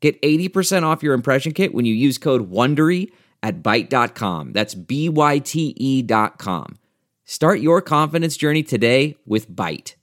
Get 80% off your impression kit when you use code WONDERY at Byte.com. That's B-Y-T-E dot com. Start your confidence journey today with Byte.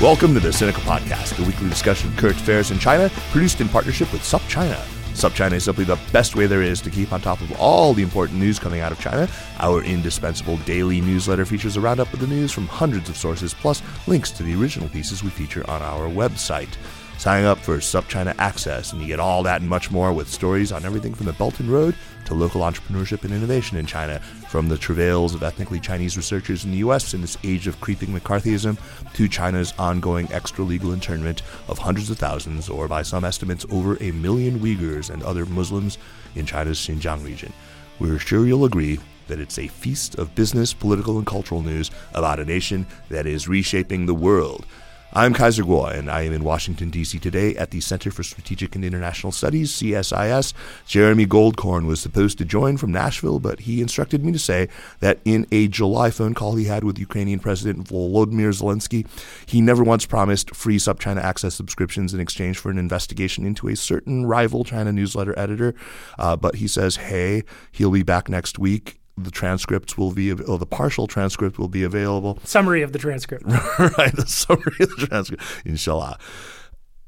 Welcome to the Sinica Podcast, a weekly discussion of current affairs in China, produced in partnership with SupChina. SupChina is simply the best way there is to keep on top of all the important news coming out of China. Our indispensable daily newsletter features a roundup of the news from hundreds of sources, plus links to the original pieces we feature on our website. Sign up for SupChina Access, and you get all that and much more with stories on everything from the Belt and Road to local entrepreneurship and innovation in China, from the travails of ethnically Chinese researchers in the U.S. in this age of creeping McCarthyism to China's ongoing extra legal internment of hundreds of thousands, or by some estimates, over a million Uyghurs and other Muslims in China's Xinjiang region. We're sure you'll agree that it's a feast of business, political, and cultural news about a nation that is reshaping the world. I'm Kaiser Kuo, and I am in Washington, D.C. today at the Center for Strategic and International Studies, CSIS. Jeremy Goldkorn was supposed to join from Nashville, but he instructed me to say that in a July phone call he had with Ukrainian President Volodymyr Zelensky, he never once promised free SupChina access subscriptions in exchange for an investigation into a certain rival China newsletter editor. Uh, but he says, hey, he'll be back next week the transcripts will be, or the partial transcript will be available. Summary of the transcript. right, the summary of the transcript, inshallah.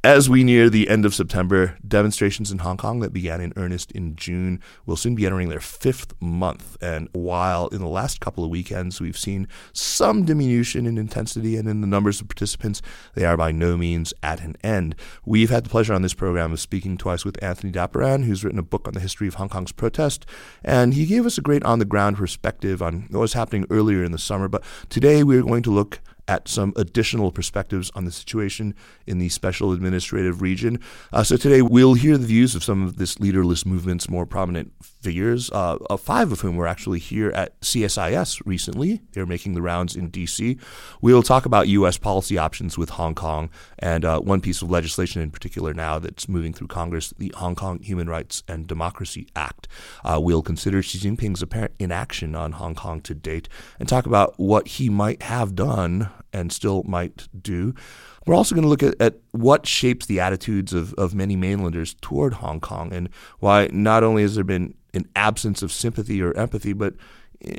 As we near the end of September, demonstrations in Hong Kong that began in earnest in June will soon be entering their fifth month. And while in the last couple of weekends we've seen some diminution in intensity and in the numbers of participants, they are by no means at an end. We've had the pleasure on this program of speaking twice with Antony Dapiran, who's written a book on the history of Hong Kong's protest, and he gave us a great on the ground perspective on what was happening earlier in the summer. But today we're going to look at some additional perspectives on the situation in the special administrative region. Uh, so today we'll hear the views of some of this leaderless movement's more prominent figures, uh, uh, five of whom were actually here at CSIS recently. They're making the rounds in D.C. We'll talk about U.S. policy options with Hong Kong and uh, one piece of legislation in particular now that's moving through Congress, the Hong Kong Human Rights and Democracy Act. Uh, we'll consider Xi Jinping's apparent inaction on Hong Kong to date and talk about what he might have done and still might do. We're also going to look at, at what shapes the attitudes of, of many mainlanders toward Hong Kong and why not only has there been an absence of sympathy or empathy, but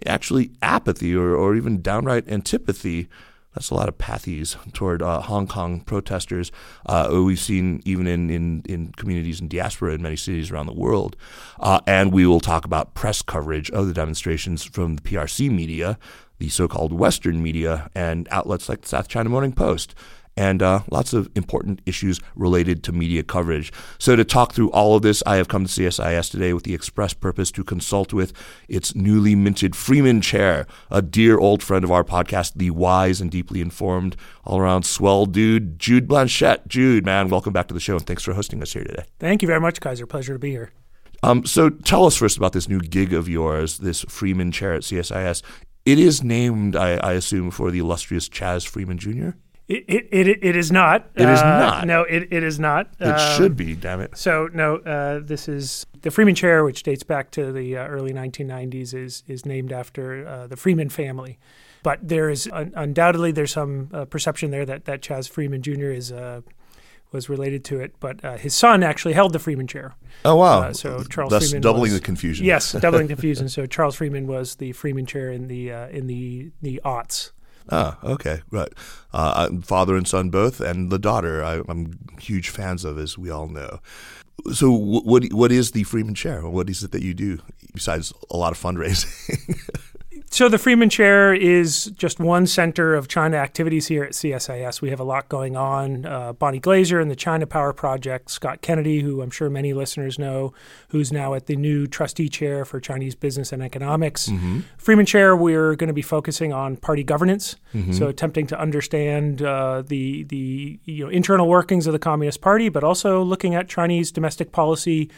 actually apathy or, or even downright antipathy. That's a lot of pathies toward uh, Hong Kong protesters. Uh, we've seen even in, in, in, communities in diaspora in many cities around the world. Uh, and we will talk about press coverage of the demonstrations from the PRC media, the so called Western media, and outlets like the South China Morning Post and uh, lots of important issues related to media coverage. So, to talk through all of this, I have come to CSIS today with the express purpose to consult with its newly minted Freeman Chair, a dear old friend of our podcast, the wise and deeply informed, all around swell dude, Jude Blanchette. Jude, man, welcome back to the show, and thanks for hosting us here today. Thank you very much, Kaiser. Pleasure to be here. Um, so, tell us first about this new gig of yours, this Freeman Chair at CSIS. It is named, I, I assume, for the illustrious Chas Freeman Jr. It, it, it, it is not. It is uh, not. No, it, it is not. It um, should be, damn it. So, no, uh, this is the Freeman Chair, which dates back to the uh, early 1990s, is, is named after uh, the Freeman family. But there is un- undoubtedly there's some uh, perception there that, that Chas Freeman Jr. is uh, was related to it, but his son actually held the Freeman Chair. Oh wow! so Charles Thus Freeman doubling was, the confusion. Yes, doubling confusion. So Charles Freeman was the Freeman Chair in the in the the aughts. Ah, okay, right. Uh, father and son both, and the daughter I, am huge fans of, as we all know. So, what what is the Freeman Chair? What is it that you do besides a lot of fundraising? So the Freeman Chair is just one center of China activities here at CSIS. We have a lot going on. Uh, Bonnie Glaser and the China Power Project, Scott Kennedy, who I'm sure many listeners know, who's now at the new trustee chair for Chinese business and economics. Mm-hmm. Freeman Chair, we're going to be focusing on party governance, Mm-hmm. so attempting to understand uh, the the you know internal workings of the Communist Party, but also looking at Chinese domestic policy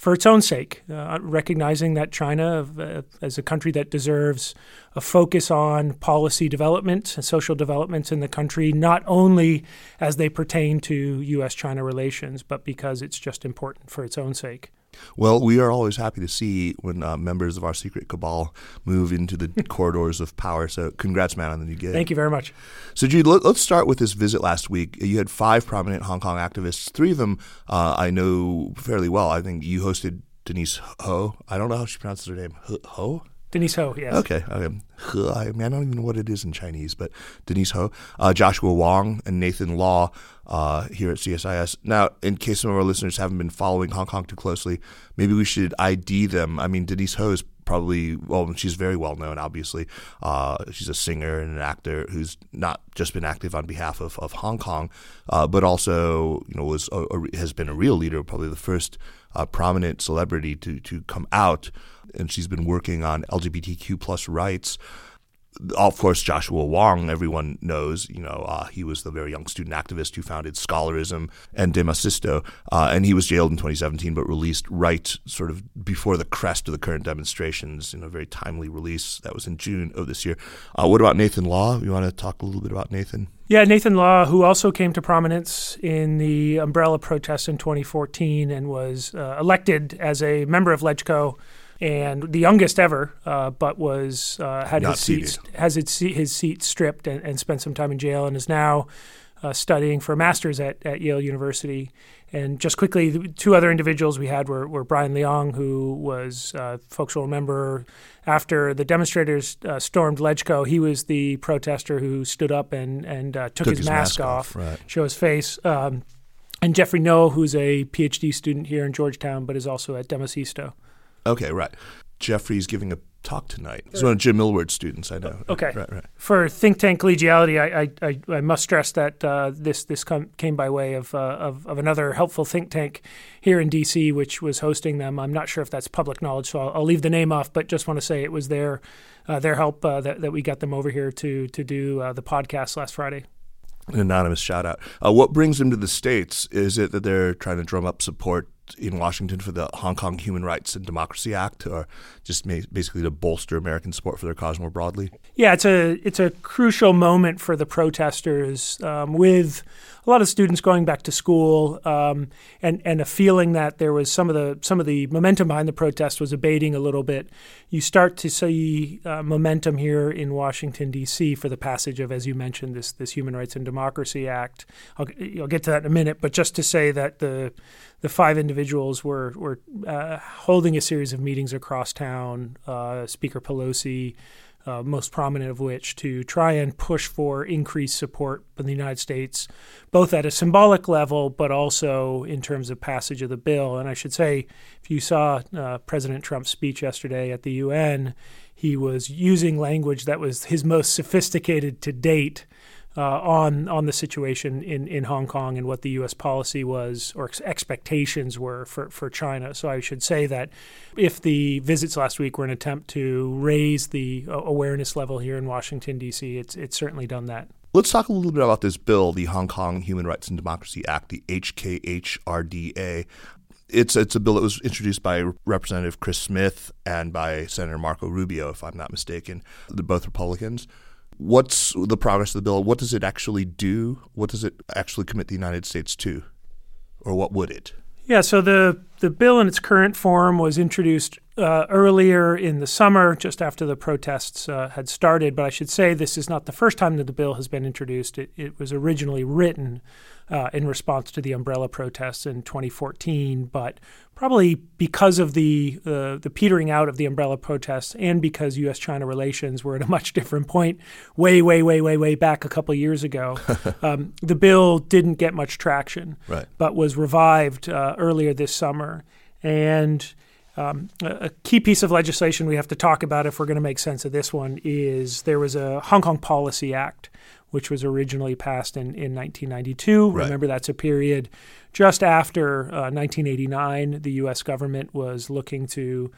for its own sake, uh, recognizing that China, uh, as a country that deserves a focus on policy development and social developments in the country, not only as they pertain to U.S. China relations, but because it's just important for its own sake. Well, we are always happy to see when uh, members of our secret cabal move into the corridors of power. So, congrats, man, on the new gig. Thank you very much. So, Jude, let, us start with this visit last week. You had five prominent Hong Kong activists. Three of them uh, I know fairly well. I think you hosted Denise Ho. I don't know how she pronounces her name. Ho? Denise Ho, yes. Okay. okay. I mean, I don't even know what it is in Chinese, but Denise Ho, uh, Joshua Wong, and Nathan Law uh, here at CSIS. Now, in case some of our listeners haven't been following Hong Kong too closely, maybe we should ID them. I mean, Denise Ho is probably well she's very well known obviously. Uh, she's a singer and an actor who's not just been active on behalf of, of hong kong uh, but also you know was a, a, has been a real leader probably the first uh, prominent celebrity to to come out. And she's been working on lgbtq plus rights of course, Joshua Wong, everyone knows, you know, uh, he was the very young student activist who founded Scholarism and Demosisto, uh, and he was jailed in 2017 but released right sort of before the crest of the current demonstrations in a very timely release. That was in June of this year. Uh, what about Nathan Law? You want to talk a little bit about Nathan? Yeah, Nathan Law, who also came to prominence in the umbrella protests in 2014 and was uh, elected as a member of LegCo and the youngest ever, uh, but was uh, had Not his seat has his seat, his seat stripped and, and, spent some time in jail, and is now uh, studying for a master's at, at Yale University. And just quickly, the two other individuals we had were, were Brian Leung, who was, uh, folks will remember, after the demonstrators uh, stormed LegCo, he was the protester who stood up and, and uh, took, Took his, his mask, mask off, off, right. show his face. Um, and Jeffrey Ngo, who's a PhD student here in Georgetown, but is also at Demosisto. Okay, right. Jeffrey's giving a talk tonight. He's one of Jim Millward's students, I know. Okay. Right, right. For think tank collegiality, I, I, I, must stress that uh, this this come, came by way of, uh, of, of another helpful think tank here in D.C., which was hosting them. I'm not sure if that's public knowledge, so I'll, I'll leave the name off. But just want to say it was their uh, their help uh, that that we got them over here to to do uh, the podcast last Friday. An anonymous shout out. Uh, what brings them to the States? Is it that they're trying to drum up support in Washington for the Hong Kong Human Rights and Democracy Act, or just basically to bolster American support for their cause more broadly? Yeah, it's a it's a crucial moment for the protesters, um, with a lot of students going back to school, um, and and a feeling that there was some of the some of the momentum behind the protest was abating a little bit. You start to see uh, momentum here in Washington D.C. for the passage of, as you mentioned, this this Human Rights and Democracy Act. I'll, I'll get to that in a minute, but just to say that the the five individuals were were uh, holding a series of meetings across town. Uh, Speaker Pelosi. Uh, most prominent of which to try and push for increased support in the United States, both at a symbolic level, but also in terms of passage of the bill. And I should say, if you saw uh, President Trump's speech yesterday at the UN, he was using language that was his most sophisticated to date uh, on on the situation in, in Hong Kong and what the U.S. policy was or ex- expectations were for, for China. So I should say that if the visits last week were an attempt to raise the uh, awareness level here in Washington D.C., it's it's certainly done that. Let's talk a little bit about this bill, the Hong Kong Human Rights and Democracy Act, the HKHRDA. It's it's a bill that was introduced by Representative Chris Smith and by Senator Marco Rubio, if I'm not mistaken. They're both Republicans what's the progress of the bill? What does it actually do? What does it actually commit the United States to? Or what would it? Yeah, so the, the bill in its current form was introduced uh, earlier in the summer, just after the protests uh, had started. But I should say this is not the first time that the bill has been introduced. It, it was originally written uh, in response to the umbrella protests in 2014, but probably because of the uh, the petering out of the umbrella protests and because U.S.-China relations were at a much different point, way, way, way, way, way back a couple years ago, um, the bill didn't get much traction, right. but was revived uh, earlier this summer and. Um, a key piece of legislation we have to talk about if we're going to make sense of this one is there was a Hong Kong Policy Act, which was originally passed in, in 1992. Right. Remember, that's a period just after uh, 1989. The U.S. government was looking to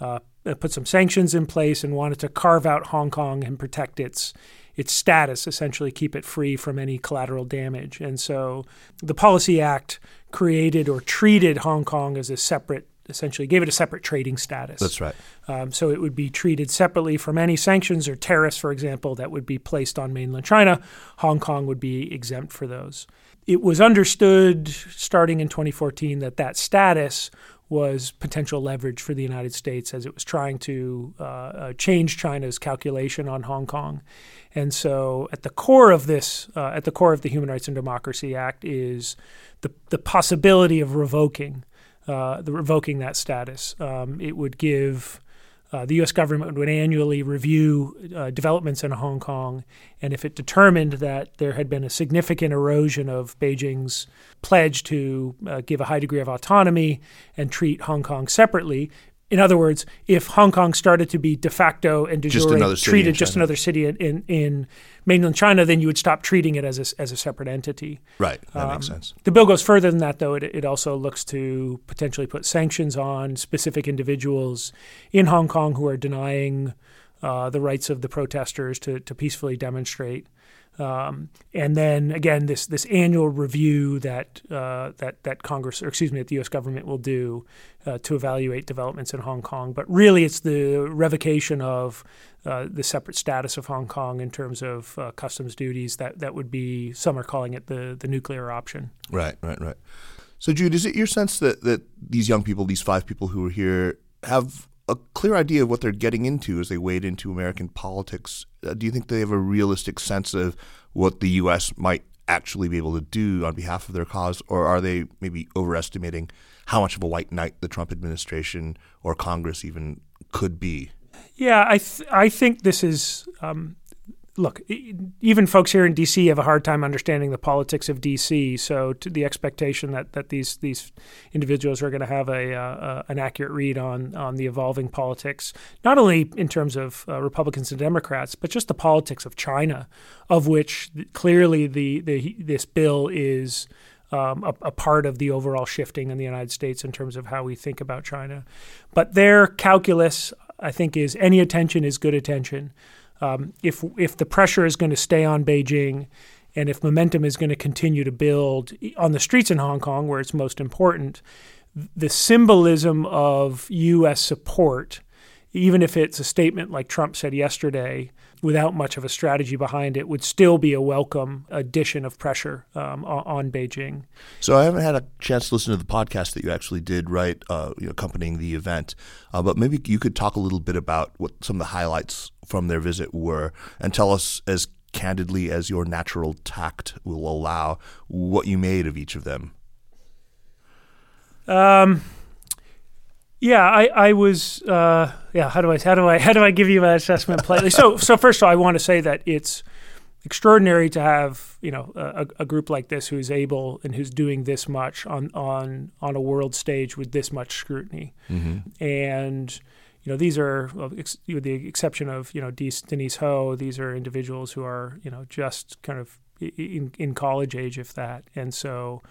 uh, put some sanctions in place and wanted to carve out Hong Kong and protect its its status, essentially keep it free from any collateral damage. And so the Policy Act created or treated Hong Kong as a separate essentially gave it a separate trading status. That's right. Um, so it would be treated separately from any sanctions or tariffs, for example, that would be placed on mainland China. Hong Kong would be exempt for those. It was understood starting in 2014 that that status was potential leverage for the United States as it was trying to uh, uh, change China's calculation on Hong Kong. And so, at the core of this, uh, at the core of the Human Rights and Democracy Act, is the the possibility of revoking uh, the revoking that status. Um, it would give uh, the U.S. government would annually review uh, developments in Hong Kong, and if it determined that there had been a significant erosion of Beijing's pledge to uh, give a high degree of autonomy and treat Hong Kong separately, in other words, if Hong Kong started to be de facto and de Just jure treated just another city in, in, in mainland China, then you would stop treating it as a, as a separate entity. Right. That makes Um, sense. The bill goes further than that, though. It, it also looks to potentially put sanctions on specific individuals in Hong Kong who are denying uh, the rights of the protesters to, to peacefully demonstrate. Um, and then again, this this annual review that uh, that that Congress, or excuse me, that the U.S. government will do uh, to evaluate developments in Hong Kong. But really, it's the revocation of uh, the separate status of Hong Kong in terms of uh, customs duties. That that would be some are calling it the the nuclear option. Right, right, right. So, Jude, is it your sense that, that these young people, these five people who are here, have a clear idea of what they're getting into as they wade into American politics? Uh, do you think they have a realistic sense of what the U.S. might actually be able to do on behalf of their cause, or are they maybe overestimating how much of a white knight the Trump administration or Congress even could be? Yeah, I th- I think this is. Um, look, even folks here in D.C. have a hard time understanding the politics of D.C. So, to the expectation that, that these these individuals are going to have a uh, an accurate read on on the evolving politics, not only in terms of uh, Republicans and Democrats, but just the politics of China, of which clearly the, the this bill is. Um, a, a part of the overall shifting in the United States in terms of how we think about China. But their calculus, I think, is any attention is good attention. Um, if if the pressure is going to stay on Beijing, and if momentum is going to continue to build on the streets in Hong Kong, where it's most important, the symbolism of U.S. support, even if it's a statement like Trump said yesterday, without much of a strategy behind it, would still be a welcome addition of pressure um, on, Beijing. So I haven't had a chance to listen to the podcast that you actually did, right, uh, accompanying the event. Uh, but maybe you could talk a little bit about what some of the highlights from their visit were, and tell us as candidly as your natural tact will allow what you made of each of them. Um, yeah, I, I was. Uh, yeah, how do I how do I how do I give you my assessment politely? so so first of all, I want to say that it's extraordinary to have you know a, a group like this who's able and who's doing this much on on on a world stage with this much scrutiny, and you know these are ex- with the exception of you know Denise Denise Ho, these are individuals who are you know just kind of in, in college age, if that, and so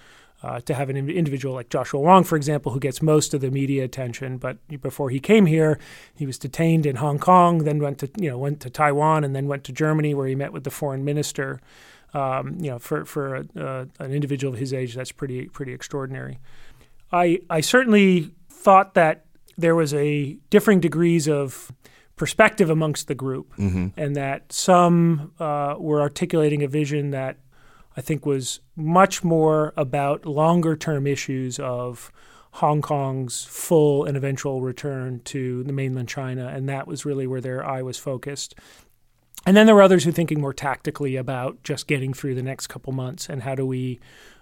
uh, to have an individual like Joshua Wong, for example, who gets most of the media attention. But before he came here, he was detained in Hong Kong, then went to you know went to Taiwan, and then went to Germany, where he met with the foreign minister. Um, you know, for for a, uh, an individual of his age, that's pretty pretty extraordinary. I I certainly thought that there was a differing degrees of perspective amongst the group, and that some uh, were articulating a vision that I think was much more about longer term issues of Hong Kong's full and eventual return to the mainland China, and that was really where their eye was focused. And then there were others who were thinking more tactically about just getting through the next couple months and how do we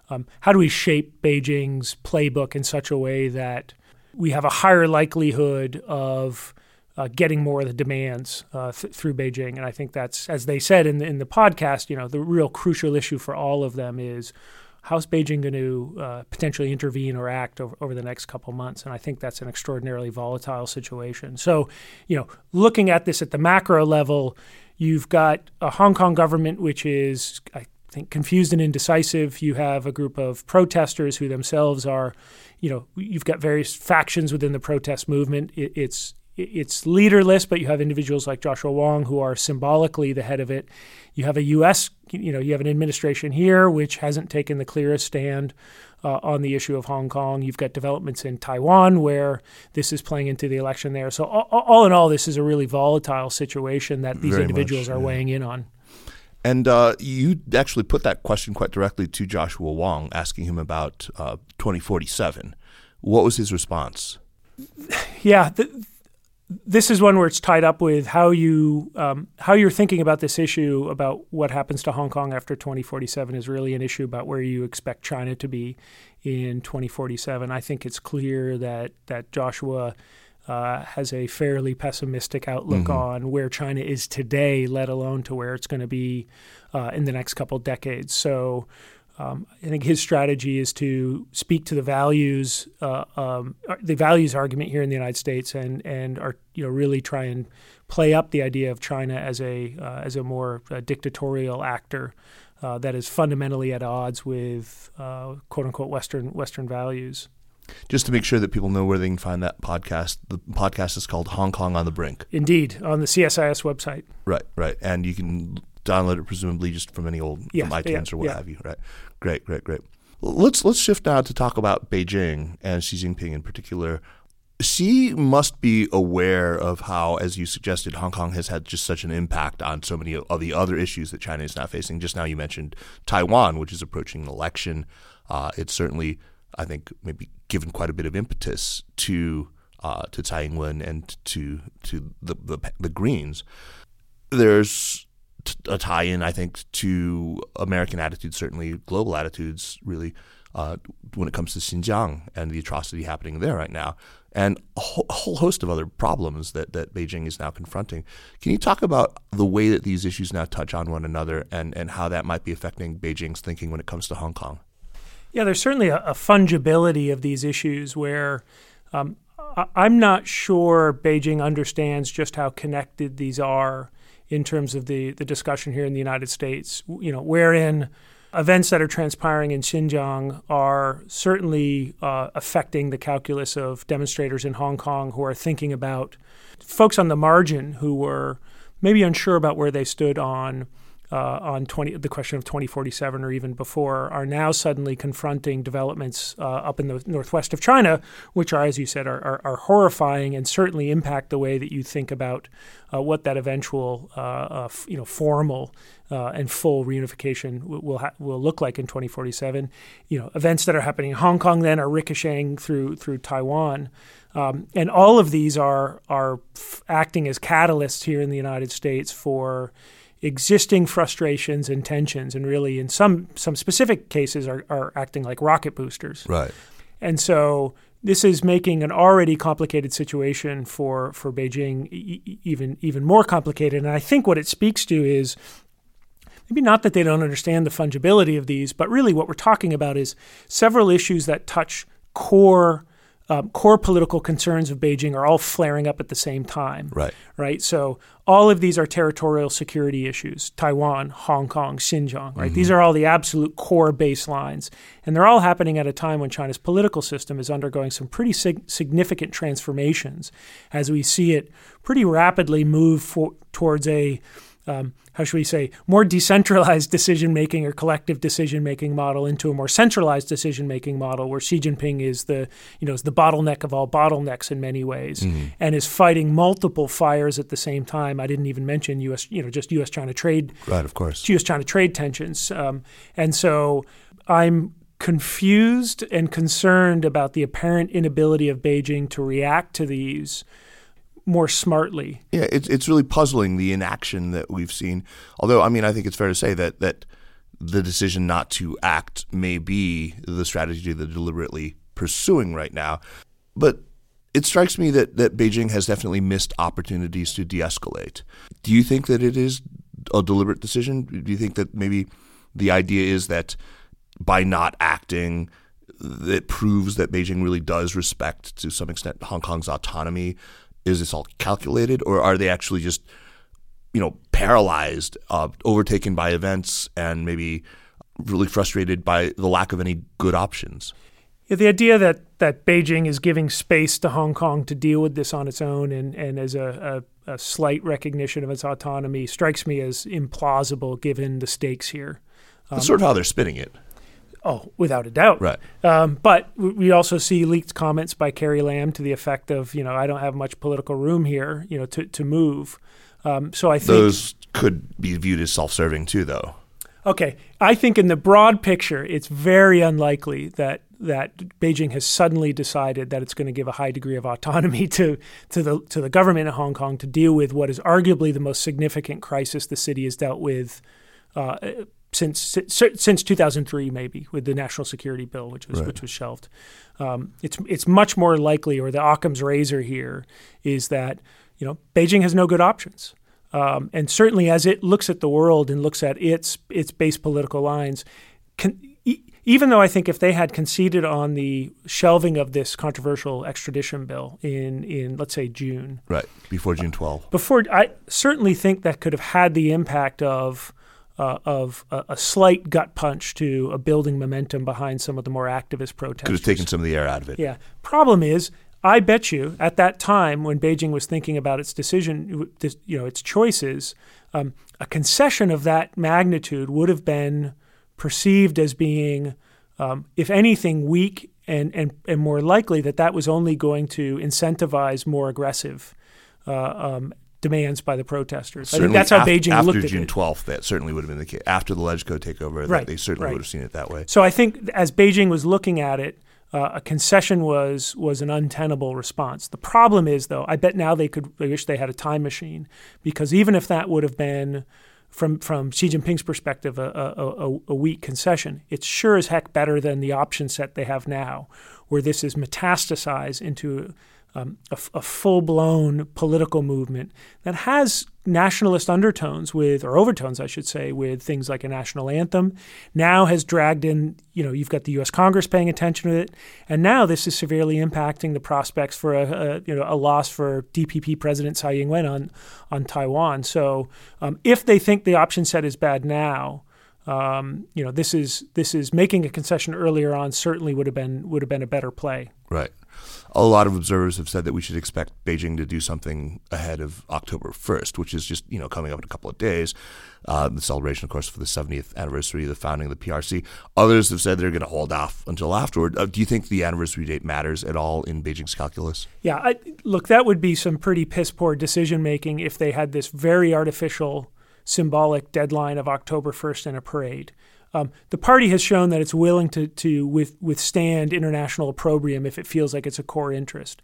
um, how do we shape Beijing's playbook in such a way that we have a higher likelihood of uh, getting more of the demands uh, th- through Beijing. And I think that's, as they said in the, in the podcast, you know, the real crucial issue for all of them is how's Beijing going to uh, potentially intervene or act over, over the next couple months? And I think that's an extraordinarily volatile situation. So, you know, looking at this at the macro level, you've got a Hong Kong government which is, I think, confused and indecisive. You have a group of protesters who themselves are, you know, you've got various factions within the protest movement. It, it's it's leaderless, but you have individuals like Joshua Wong who are symbolically the head of it. You have a U.S. you know you have an administration here which hasn't taken the clearest stand uh, on the issue of Hong Kong. You've got developments in Taiwan where this is playing into the election there. So all, all in all, this is a really volatile situation that these Very individuals much, are yeah. weighing in on. And uh, you actually put that question quite directly to Joshua Wong, asking him about uh, 2047. What was his response? Yeah. th this is one where it's tied up with how you um, how you're thinking about this issue about what happens to Hong Kong after 2047 is really an issue about where you expect China to be in 2047. I think it's clear that that Joshua uh, has a fairly pessimistic outlook on where China is today, let alone to where it's going to be uh, in the next couple decades. So. Um, I think his strategy is to speak to the values, uh, um, the values argument here in the United States, and and are you know really try and play up the idea of China as a uh, as a more uh, dictatorial actor uh, that is fundamentally at odds with uh, quote unquote Western Western values. Just to make sure that people know where they can find that podcast. The podcast is called Hong Kong on the Brink. Indeed, on the CSIS website. Right, right. And you can download it presumably just from any old Yes, from iTunes yeah, or what yeah. have you. Right. Great, great, great. Let's let's shift now to talk about Beijing and Xi Jinping in particular. Xi must be aware of how, as you suggested, Hong Kong has had just such an impact on so many of the other issues that China is now facing. Just now, you mentioned Taiwan, which is approaching an election. Uh, it's certainly, I think, maybe given quite a bit of impetus to uh, to Tsai Ing-wen and to to the, the the Greens. There's a tie-in, I think, to American attitudes, certainly global attitudes, really, uh, when it comes to Xinjiang and the atrocity happening there right now, and a whole, a whole host of other problems that, that Beijing is now confronting. Can you talk about the way that these issues now touch on one another and, and how that might be affecting Beijing's thinking when it comes to Hong Kong? Yeah, there's certainly a, a fungibility of these issues where um, I, I'm not sure Beijing understands just how connected these are in terms of the, the discussion here in the United States, you know, wherein events that are transpiring in Xinjiang are certainly uh, affecting the calculus of demonstrators in Hong Kong who are thinking about folks on the margin who were maybe unsure about where they stood on uh, on 20, the question of 2047 or even before are now suddenly confronting developments uh, up in the northwest of China, which are, as you said, are, are, are horrifying and certainly impact the way that you think about uh, what that eventual, uh, uh, f- you know, formal uh, and full reunification w- will ha- will look like in 2047. You know, events that are happening in Hong Kong then are ricocheting through through Taiwan. Um, and all of these are are f- acting as catalysts here in the United States for existing frustrations and tensions, and really, in some some specific cases, are, are acting like rocket boosters. Right. And so this is making an already complicated situation for for Beijing e- even even more complicated. And I think what it speaks to is maybe not that they don't understand the fungibility of these, but really what we're talking about is several issues that touch core. Um, core political concerns of Beijing are all flaring up at the same time Right. right? So all of these are territorial security issues Taiwan, Hong Kong, Xinjiang, right? These are all the absolute core baselines. And they're all happening at a time when China's political system is undergoing some pretty sig- significant transformations as we see it pretty rapidly move for- towards a um, how should we say, more decentralized decision making or collective decision making model into a more centralized decision making model where Xi Jinping is the, you know, is the bottleneck of all bottlenecks in many ways and is fighting multiple fires at the same time. I didn't even mention US, you know, just US China trade Right, of course. US China trade tensions. Um, and so I'm confused and concerned about the apparent inability of Beijing to react to these more smartly. Yeah, it's it's really puzzling the inaction that we've seen. Although, I mean, I think it's fair to say that that the decision not to act may be the strategy they're deliberately pursuing right now. But it strikes me that that Beijing has definitely missed opportunities to de-escalate. Do you think that it is a deliberate decision? Do you think that maybe the idea is that by not acting, it proves that Beijing really does respect, to some extent, Hong Kong's autonomy? Is this all calculated, or are they actually just, you know, paralyzed, uh, overtaken by events, and maybe really frustrated by the lack of any good options? Yeah, the idea that, that Beijing is giving space to Hong Kong to deal with this on its own and, and as a, a, a slight recognition of its autonomy strikes me as implausible given the stakes here. That's sort of how they're spinning it. Oh, without a doubt. Right. Um, but we also see leaked comments by Carrie Lam to the effect of, you know, I don't have much political room here, you know, to, to move. Um, so I think those could be viewed as self-serving too, though. Okay, I think in the broad picture, it's very unlikely that that Beijing has suddenly decided that it's going to give a high degree of autonomy to to the to the government of Hong Kong to deal with what is arguably the most significant crisis the city has dealt with uh, since since 2003, maybe with the national security bill, which was right. which was shelved. Um, it's it's much more likely, or the Occam's razor here is that you know Beijing has no good options. Um, and certainly, as it looks at the world and looks at its its base political lines, can, e- even though I think if they had conceded on the shelving of this controversial extradition bill in in let's say June, right before June 12, before I certainly think that could have had the impact of uh, of a, a, slight gut punch to a building momentum behind some of the more activist protests. Could have taken some of the air out of it. Yeah. Problem is, I bet you at that time when Beijing was thinking about its decision, you know, its choices, um, a concession of that magnitude would have been perceived as being, um, if anything, weak and, and, and more likely that that was only going to incentivize more aggressive uh, um, demands by the protesters. Certainly I think that's how after, Beijing after looked June at it. 12th, that certainly would have been the case. After the LegCo takeover, Right, they certainly right. would have seen it that way. So I think as Beijing was looking at it, uh, a concession was was an untenable response. The problem is, though, I bet now they could. They wish they had a time machine because even if that would have been, from from Xi Jinping's perspective, a, a, a, a weak concession, it's sure as heck better than the option set they have now, where this is metastasized into um, a, full blown political movement that has nationalist undertones with, or overtones, I should say, with things like a national anthem. Now has dragged in, you know, you've got the U.S. Congress paying attention to it, and now this is severely impacting the prospects for a, a you know a loss for DPP President Tsai Ing-wen on on Taiwan. So um, if they think the option set is bad now. Um, you know, this is this is making a concession earlier on. Certainly would have been would have been a better play. Right. A lot of observers have said that we should expect Beijing to do something ahead of October 1st, which is just you know coming up in a couple of days. Uh, the celebration, of course, for the 70th anniversary of the founding of the PRC. Others have said they're going to hold off until afterward. Uh, do you think the anniversary date matters at all in Beijing's calculus? Yeah, I, look, that would be some pretty piss poor decision making if they had this very artificial symbolic deadline of October 1st in a parade. Um, the party has shown that it's willing to, to with, withstand international opprobrium if it feels like it's a core interest.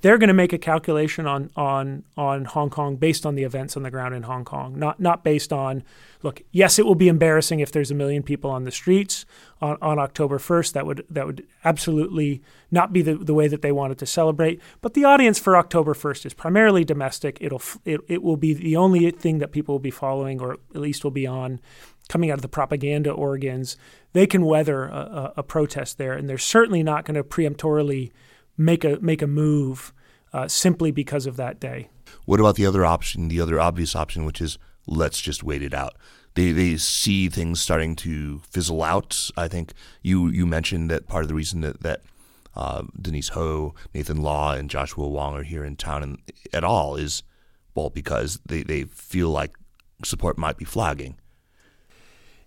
They're going to make a calculation on, on, on Hong Kong based on the events on the ground in Hong Kong, not, not based on, look, yes, it will be embarrassing if there's a million people on the streets on, on October 1st. That would, that would absolutely not be the, the way that they wanted to celebrate. But the audience for October 1st is primarily domestic. It'll, it, it will be the only thing that people will be following, or at least will be on coming out of the propaganda organs, they can weather a, a, protest there, and they're certainly not going to preemptorily make a make a move uh, simply because of that day. What about the other option, the other obvious option, which is let's just wait it out? They they see things starting to fizzle out. I think you you mentioned that part of the reason that that uh, Denise Ho, Nathan Law, and Joshua Wong are here in town and, at all is well because they, they feel like support might be flagging.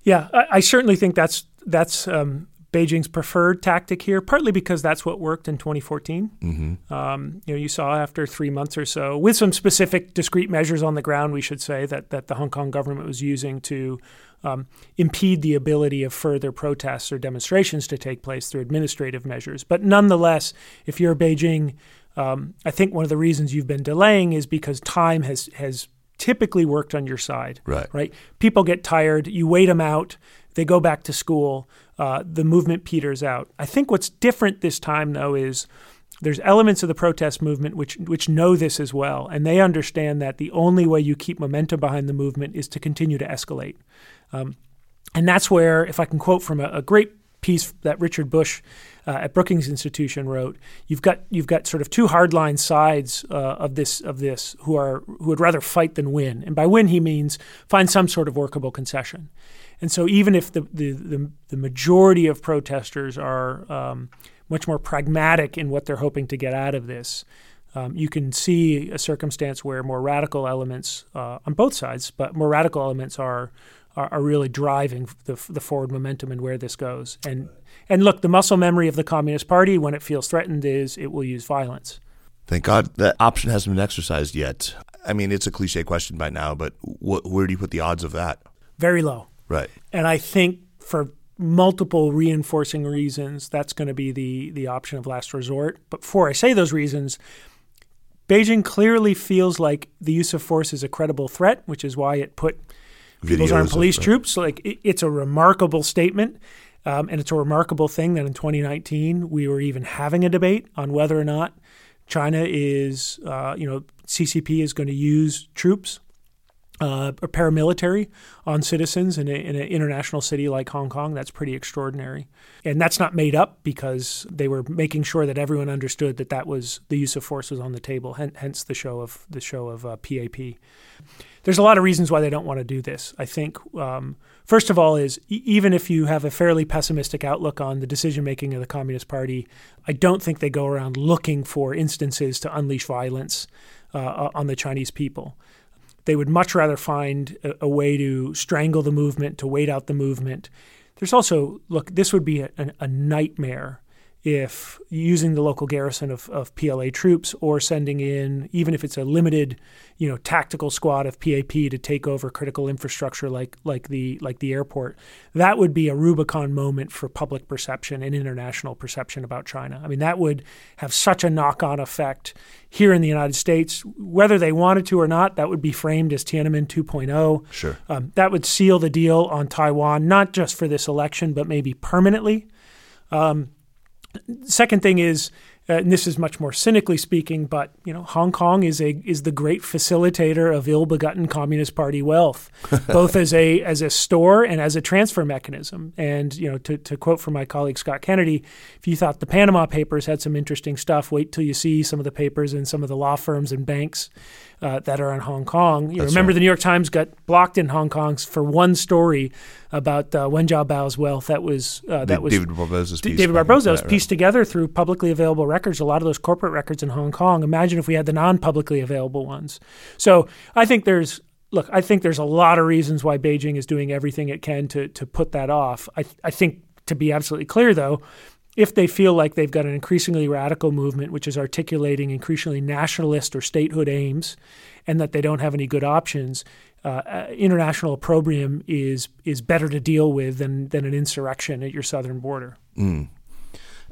Yeah, I, I certainly think that's that's um, Beijing's preferred tactic here, partly because that's what worked in 2014. Mm-hmm. Um, you know, you saw after three months or so, with some specific discrete measures on the ground, we should say that that the Hong Kong government was using to um, impede the ability of further protests or demonstrations to take place through administrative measures. But nonetheless, if you're Beijing, um, I think one of the reasons you've been delaying is because time has has typically worked on your side. Right. Right. People get tired. You wait them out. They go back to school. Uh, the movement peters out. I think what's different this time, though, is there's elements of the protest movement which which know this as well, and they understand that the only way you keep momentum behind the movement is to continue to escalate. Um, And that's where, if I can quote from a, a great piece that Richard Bush uh, at Brookings Institution wrote, you've got you've got sort of two hardline sides uh, of this of this who are who would rather fight than win, and by win he means find some sort of workable concession. And so even if the the, the, the majority of protesters are um, much more pragmatic in what they're hoping to get out of this, um, you can see a circumstance where more radical elements uh, on both sides, but more radical elements are are, are really driving the, the, forward momentum and where this goes. And and look, the muscle memory of the Communist Party when it feels threatened is it will use violence. Thank God that option hasn't been exercised yet. I mean, it's a cliche question by now, but wh- where do you put the odds of that? Very low. Right. And I think for multiple reinforcing reasons, that's going to be the the option of last resort. But before I say those reasons, Beijing clearly feels like the use of force is a credible threat, which is why it put People's Armed Police of, troops. Like it, it's a remarkable statement. Um, and it's a remarkable thing that in 2019 we were even having a debate on whether or not China is, uh, you know, CCP is going to use troops uh, or paramilitary on citizens in, a, in, an international city like Hong Kong. That's pretty extraordinary. And that's not made up because they were making sure that everyone understood that that was the use of force was on the table. Hence the show of the show of uh, PAP. There's a lot of reasons why they don't want to do this. I think um, first of all is e- even if you have a fairly pessimistic outlook on the decision making of the Communist Party, I don't think they go around looking for instances to unleash violence uh, on the Chinese people. They would much rather find a, a, way to strangle the movement, to wait out the movement. There's also, look, this would be a, a nightmare if using the local garrison of, of PLA troops or sending in, even if it's a limited, you know, tactical squad of PAP to take over critical infrastructure like like the like the airport, that would be a Rubicon moment for public perception and international perception about China. I mean, that would have such a knock-on effect here in the United States, whether they wanted to or not. That would be framed as Tiananmen 2.0. Sure, um, that would seal the deal on Taiwan, not just for this election, but maybe permanently. Um, Second thing is, uh, and this is much more cynically speaking, but you know, Hong Kong is a is the great facilitator of ill-begotten Communist Party wealth, both as a as a store and as a transfer mechanism. And you know, to, to quote from my colleague Scott Kennedy, if you thought the Panama Papers had some interesting stuff, wait till you see some of the papers in some of the law firms and banks uh, that are in Hong Kong. You remember right. the New York Times got blocked in Hong Kong for one story about uh, Wen Jiabao's wealth. That was uh, that was David Barboza's piece. David Barboza was pieced right. together through publicly available records. A lot of those corporate records in Hong Kong. Imagine if we had the non-publicly available ones. So I think there's look. I think there's a lot of reasons why Beijing is doing everything it can to to put that off. I I think to be absolutely clear though if they feel like they've got an increasingly radical movement which is articulating increasingly nationalist or statehood aims and that they don't have any good options, uh, uh, international opprobrium is is better to deal with than than an insurrection at your southern border. Mm.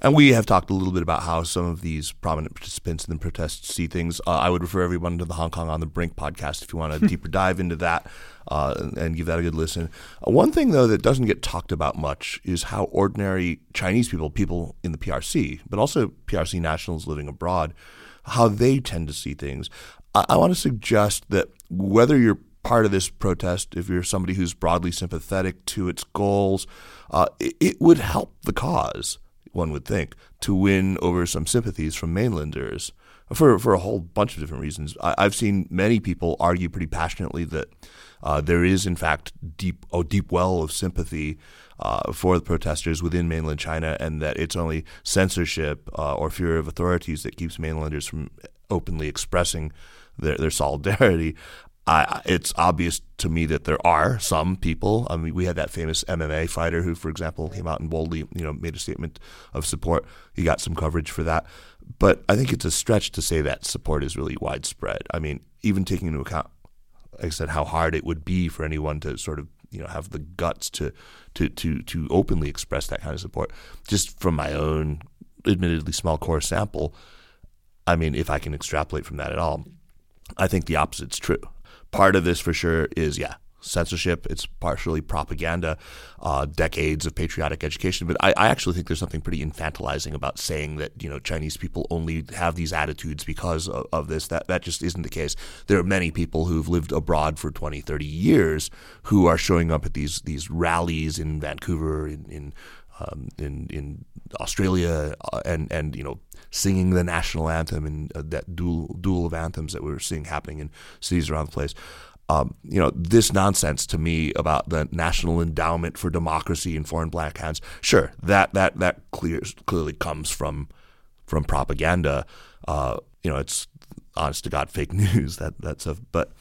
And we have talked a little bit about how some of these prominent participants in the protests see things. Uh, I would refer everyone to the Hong Kong on the Brink podcast if you want a deeper dive into that uh, and, and, give that a good listen. Uh, one thing, though, that doesn't get talked about much is how ordinary Chinese people, people in the PRC, but also PRC nationals living abroad, how they tend to see things. I, I want to suggest that whether you're part of this protest, if you're somebody who's broadly sympathetic to its goals, uh, it, it would help the cause one would think, to win over some sympathies from mainlanders for for a whole bunch of different reasons. I, have seen many people argue pretty passionately that uh, there is, in fact, deep a deep well of sympathy uh, for the protesters within mainland China, and that it's only censorship uh, or fear of authorities that keeps mainlanders from openly expressing their, their solidarity. I, it's obvious to me that there are some people. I mean, we had that famous MMA fighter who, for example, came out and boldly, you know, made a statement of support. He got some coverage for that, but I think it's a stretch to say that support is really widespread. I mean, even taking into account, like I said, how hard it would be for anyone to sort of, you know, have the guts to to to to openly express that kind of support. Just from my own, admittedly small core sample, I mean, if I can extrapolate from that at all, I think the opposite's true part of this for sure is yeah, censorship, it's partially propaganda, uh, decades of patriotic education. But I, I, actually think there's something pretty infantilizing about saying that you know Chinese people only have these attitudes because of, of, this. That that just isn't the case. There are many people who've lived abroad for 20, 30 years who are showing up at these these rallies in Vancouver, in in um, in, in Australia, uh, and and you know singing the national anthem and uh, that duel duel of anthems that we are seeing happening in cities around the place um, you know, this nonsense to me about the National Endowment for Democracy in foreign black hands. Sure, that that that clears, clearly comes from from propaganda. Uh, you know, it's honest to God fake news that that stuff. But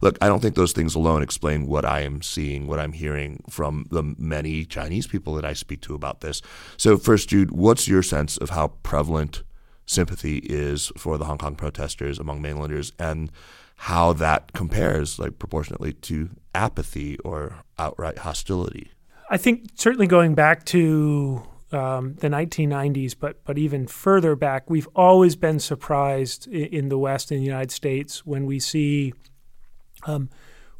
look, I don't think those things alone explain what I am seeing, what I'm hearing from the many Chinese people that I speak to about this. So, first, Jude, what's your sense of how prevalent sympathy is for the Hong Kong protesters among mainlanders and how that compares like proportionately to apathy or outright hostility. I think certainly going back to um, the 1990s, but but even further back, we've always been surprised in, in the West in the United States when we see um,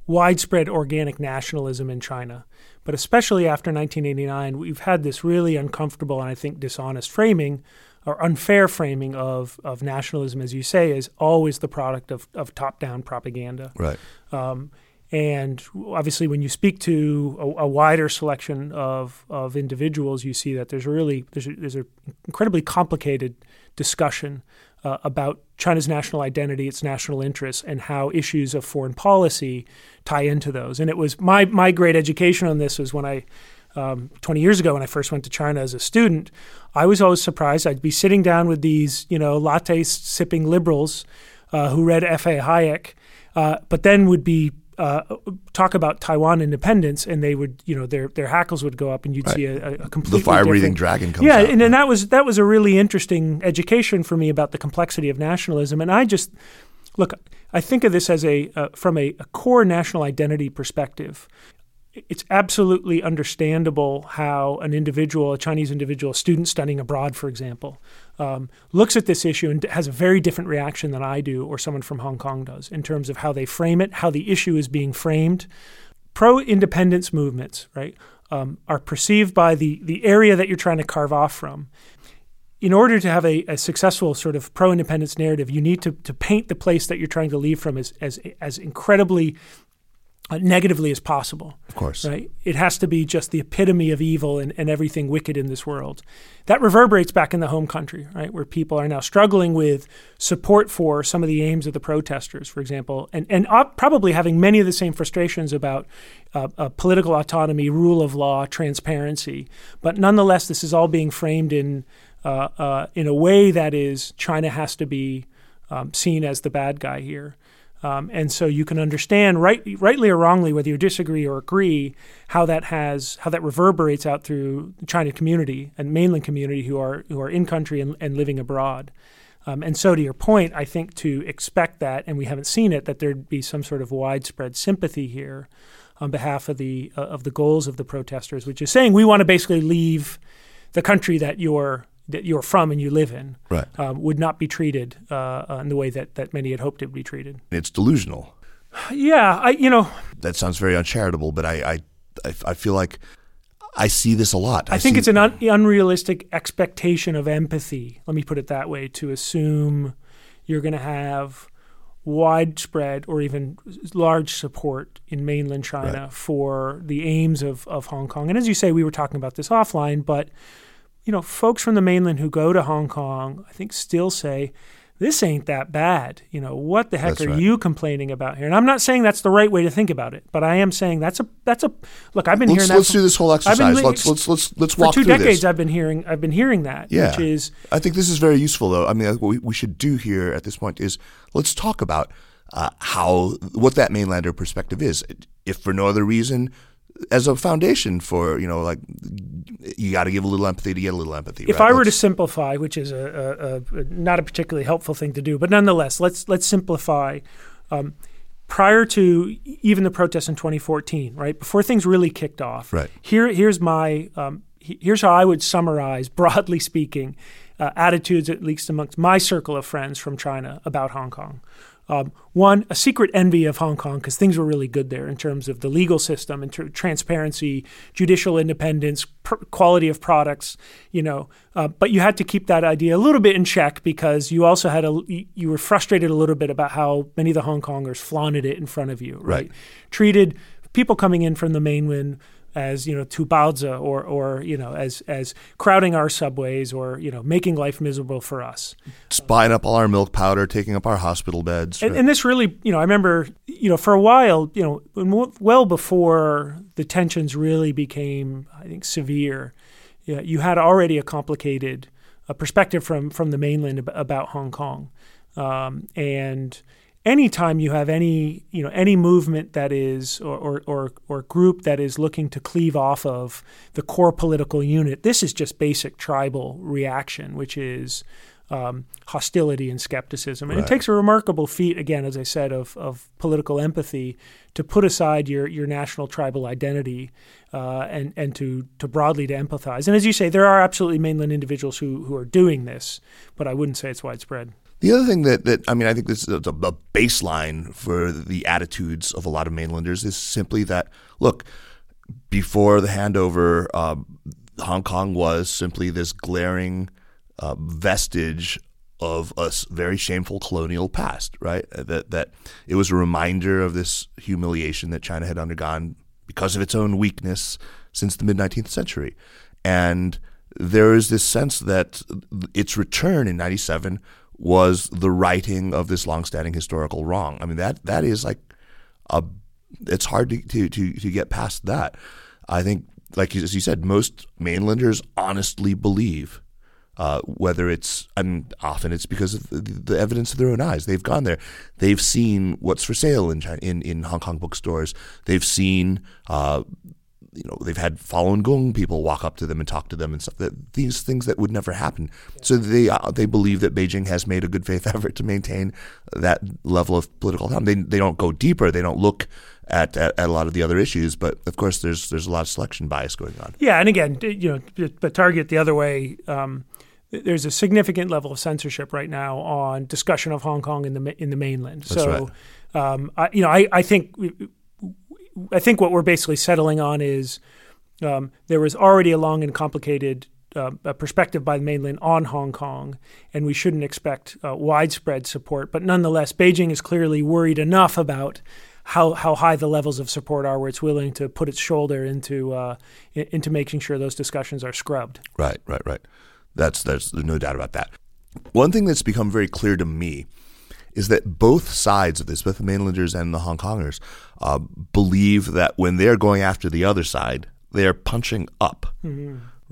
widespread organic nationalism in China. But especially after 1989, we've had this really uncomfortable and I think dishonest framing or unfair framing of, of nationalism, as you say, is always the product of, of top down propaganda. Right. Um, and obviously, when you speak to a, a, wider selection of, of individuals, you see that there's a really there's a, there's an incredibly complicated discussion uh, about China's national identity, its national interests, and how issues of foreign policy tie into those. And it was my my great education on this was when I um, 20 years ago when I first went to China as a student, I was always surprised. I'd be sitting down with these, you know, latte sipping liberals uh, who read F.A. Hayek, uh, but then would be uh, talk about Taiwan independence, and they would, you know, their their hackles would go up, and you'd right. see a, a completely the fire breathing dragon comes. Yeah, out. and, and that was that was a really interesting education for me about the complexity of nationalism, and I just look. I think of this as a uh, from a, a, core national identity perspective it's absolutely understandable how an individual, a Chinese individual, a student studying abroad, for example, um, looks at this issue and has a very different reaction than I do or someone from Hong Kong does in terms of how they frame it, how the issue is being framed. Pro independence movements, right, um, are perceived by the, the area that you're trying to carve off from. In order to have a, a successful sort of pro independence narrative, you need to, to paint the place that you're trying to leave from as, as, as incredibly uh, negatively as possible. Of course. Right? It has to be just the epitome of evil and, and everything wicked in this world. That reverberates back in the home country, right? Where people are now struggling with support for some of the aims of the protesters, for example, and, and probably having many of the same frustrations about uh, uh, political autonomy, rule of law, transparency. But nonetheless, this is all being framed in, uh, uh in a way that is China has to be um, seen as the bad guy here. Um, and so you can understand, right, rightly or wrongly, whether you disagree or agree, how that has how that reverberates out through the China community and mainland community who are who are in country and, and living abroad. Um, and so, to your point, I think to expect that, and we haven't seen it, that there'd be some sort of widespread sympathy here on behalf of the uh, of the goals of the protesters, which is saying we want to basically leave the country that you're that you're from and you live in right. um, would not be treated uh, in the way that, that many had hoped it would be treated. It's delusional. Yeah, I you know that sounds very uncharitable, but I I, I feel like I see this a lot. I, I think it's an un- unrealistic expectation of empathy. Let me put it that way: to assume you're going to have widespread or even large support in mainland China right. for the aims of, of Hong Kong. And as you say, we were talking about this offline, but you know, folks from the mainland who go to Hong Kong, I think, still say, this ain't that bad. You know, what the heck that's are right. you complaining about here? And I'm not saying that's the right way to think about it, but I am saying that's a that's a look. I've been let's, hearing that. Let's do this whole exercise. Been, let's let's let's let's walk for two decades. This. I've been hearing I've been hearing that. Yeah, which is I think this is very useful though. I mean, what we, we should do here at this point is let's talk about uh, how what that mainlander perspective is. If for no other reason as a foundation for you know like you got to give a little empathy to get a little empathy. If right? I were to simplify, which is a, a, a, not a particularly helpful thing to do, but nonetheless, let's let's simplify. Um, prior to even the protests in 2014, right before things really kicked off, right. Here, here's my um, here's how I would summarize, broadly speaking, uh, attitudes at least amongst my circle of friends from China about Hong Kong. Um, one, a secret envy of Hong Kong because things were really good there in terms of the legal system and tr- transparency, judicial independence, pr- quality of products. You know, uh, but you had to keep that idea a little bit in check because you also had a you were frustrated a little bit about how many of the Hong Kongers flaunted it in front of you, right? Right. Treated people coming in from the mainland as you know to Baozi or or you know as as crowding our subways or you know making life miserable for us. Buying up all our milk powder, taking up our hospital beds. And, and this really, you know, I remember, you know, for a while, you know, well before the tensions really became, I think, severe, yeah, you had already a complicated uh, perspective from from the mainland about Hong Kong, um, and anytime you have any you know any movement that is or, or or or group that is looking to cleave off of the core political unit, this is just basic tribal reaction, which is um, hostility and skepticism. And Right. it takes a remarkable feat, again, as I said, of, of political empathy to put aside your, your national tribal identity uh, and, and to, to broadly to empathize. And as you say, there are absolutely mainland individuals who, who are doing this, but I wouldn't say it's widespread. The other thing that, that I mean, I think this is a, baseline for the attitudes of a lot of mainlanders is simply that look, before the handover, um, Hong Kong was simply this glaring uh, vestige of a very shameful colonial past, right? Uh, That that it was a reminder of this humiliation that China had undergone because of its own weakness since the mid 19th century, and there is this sense that its return in '97 was the righting of this longstanding historical wrong. I mean that that is like a it's hard to, to, to, to get past that. I think, like as you said, most mainlanders honestly believe, uh, whether it's, mean, often it's because of the, the evidence of their own eyes. They've gone there. They've seen what's for sale in China, in, in Hong Kong bookstores. They've seen, uh, you know, they've had Falun Gong people walk up to them and talk to them and stuff. That these things that would never happen. So they uh, they believe that Beijing has made a good faith effort to maintain that level of political autonomy. They they don't go deeper. They don't look at, at, at a lot of the other issues. But of course, there's there's a lot of selection bias going on. Yeah, and again, you know, but target the other way. Um, there's a significant level of censorship right now on discussion of Hong Kong in the in the mainland. That's so, um, I, you know, I, I think I think what we're basically settling on is um, there was already a long and complicated uh, perspective by the mainland on Hong Kong, and we shouldn't expect uh, widespread support. But nonetheless, Beijing is clearly worried enough about how how high the levels of support are, where it's willing to put its shoulder into uh, into making sure those discussions are scrubbed. Right, right, right. That's there's no doubt about that. One thing that's become very clear to me is that both sides of this, both the mainlanders and the Hong Kongers, uh, believe that when they're going after the other side, they're punching up.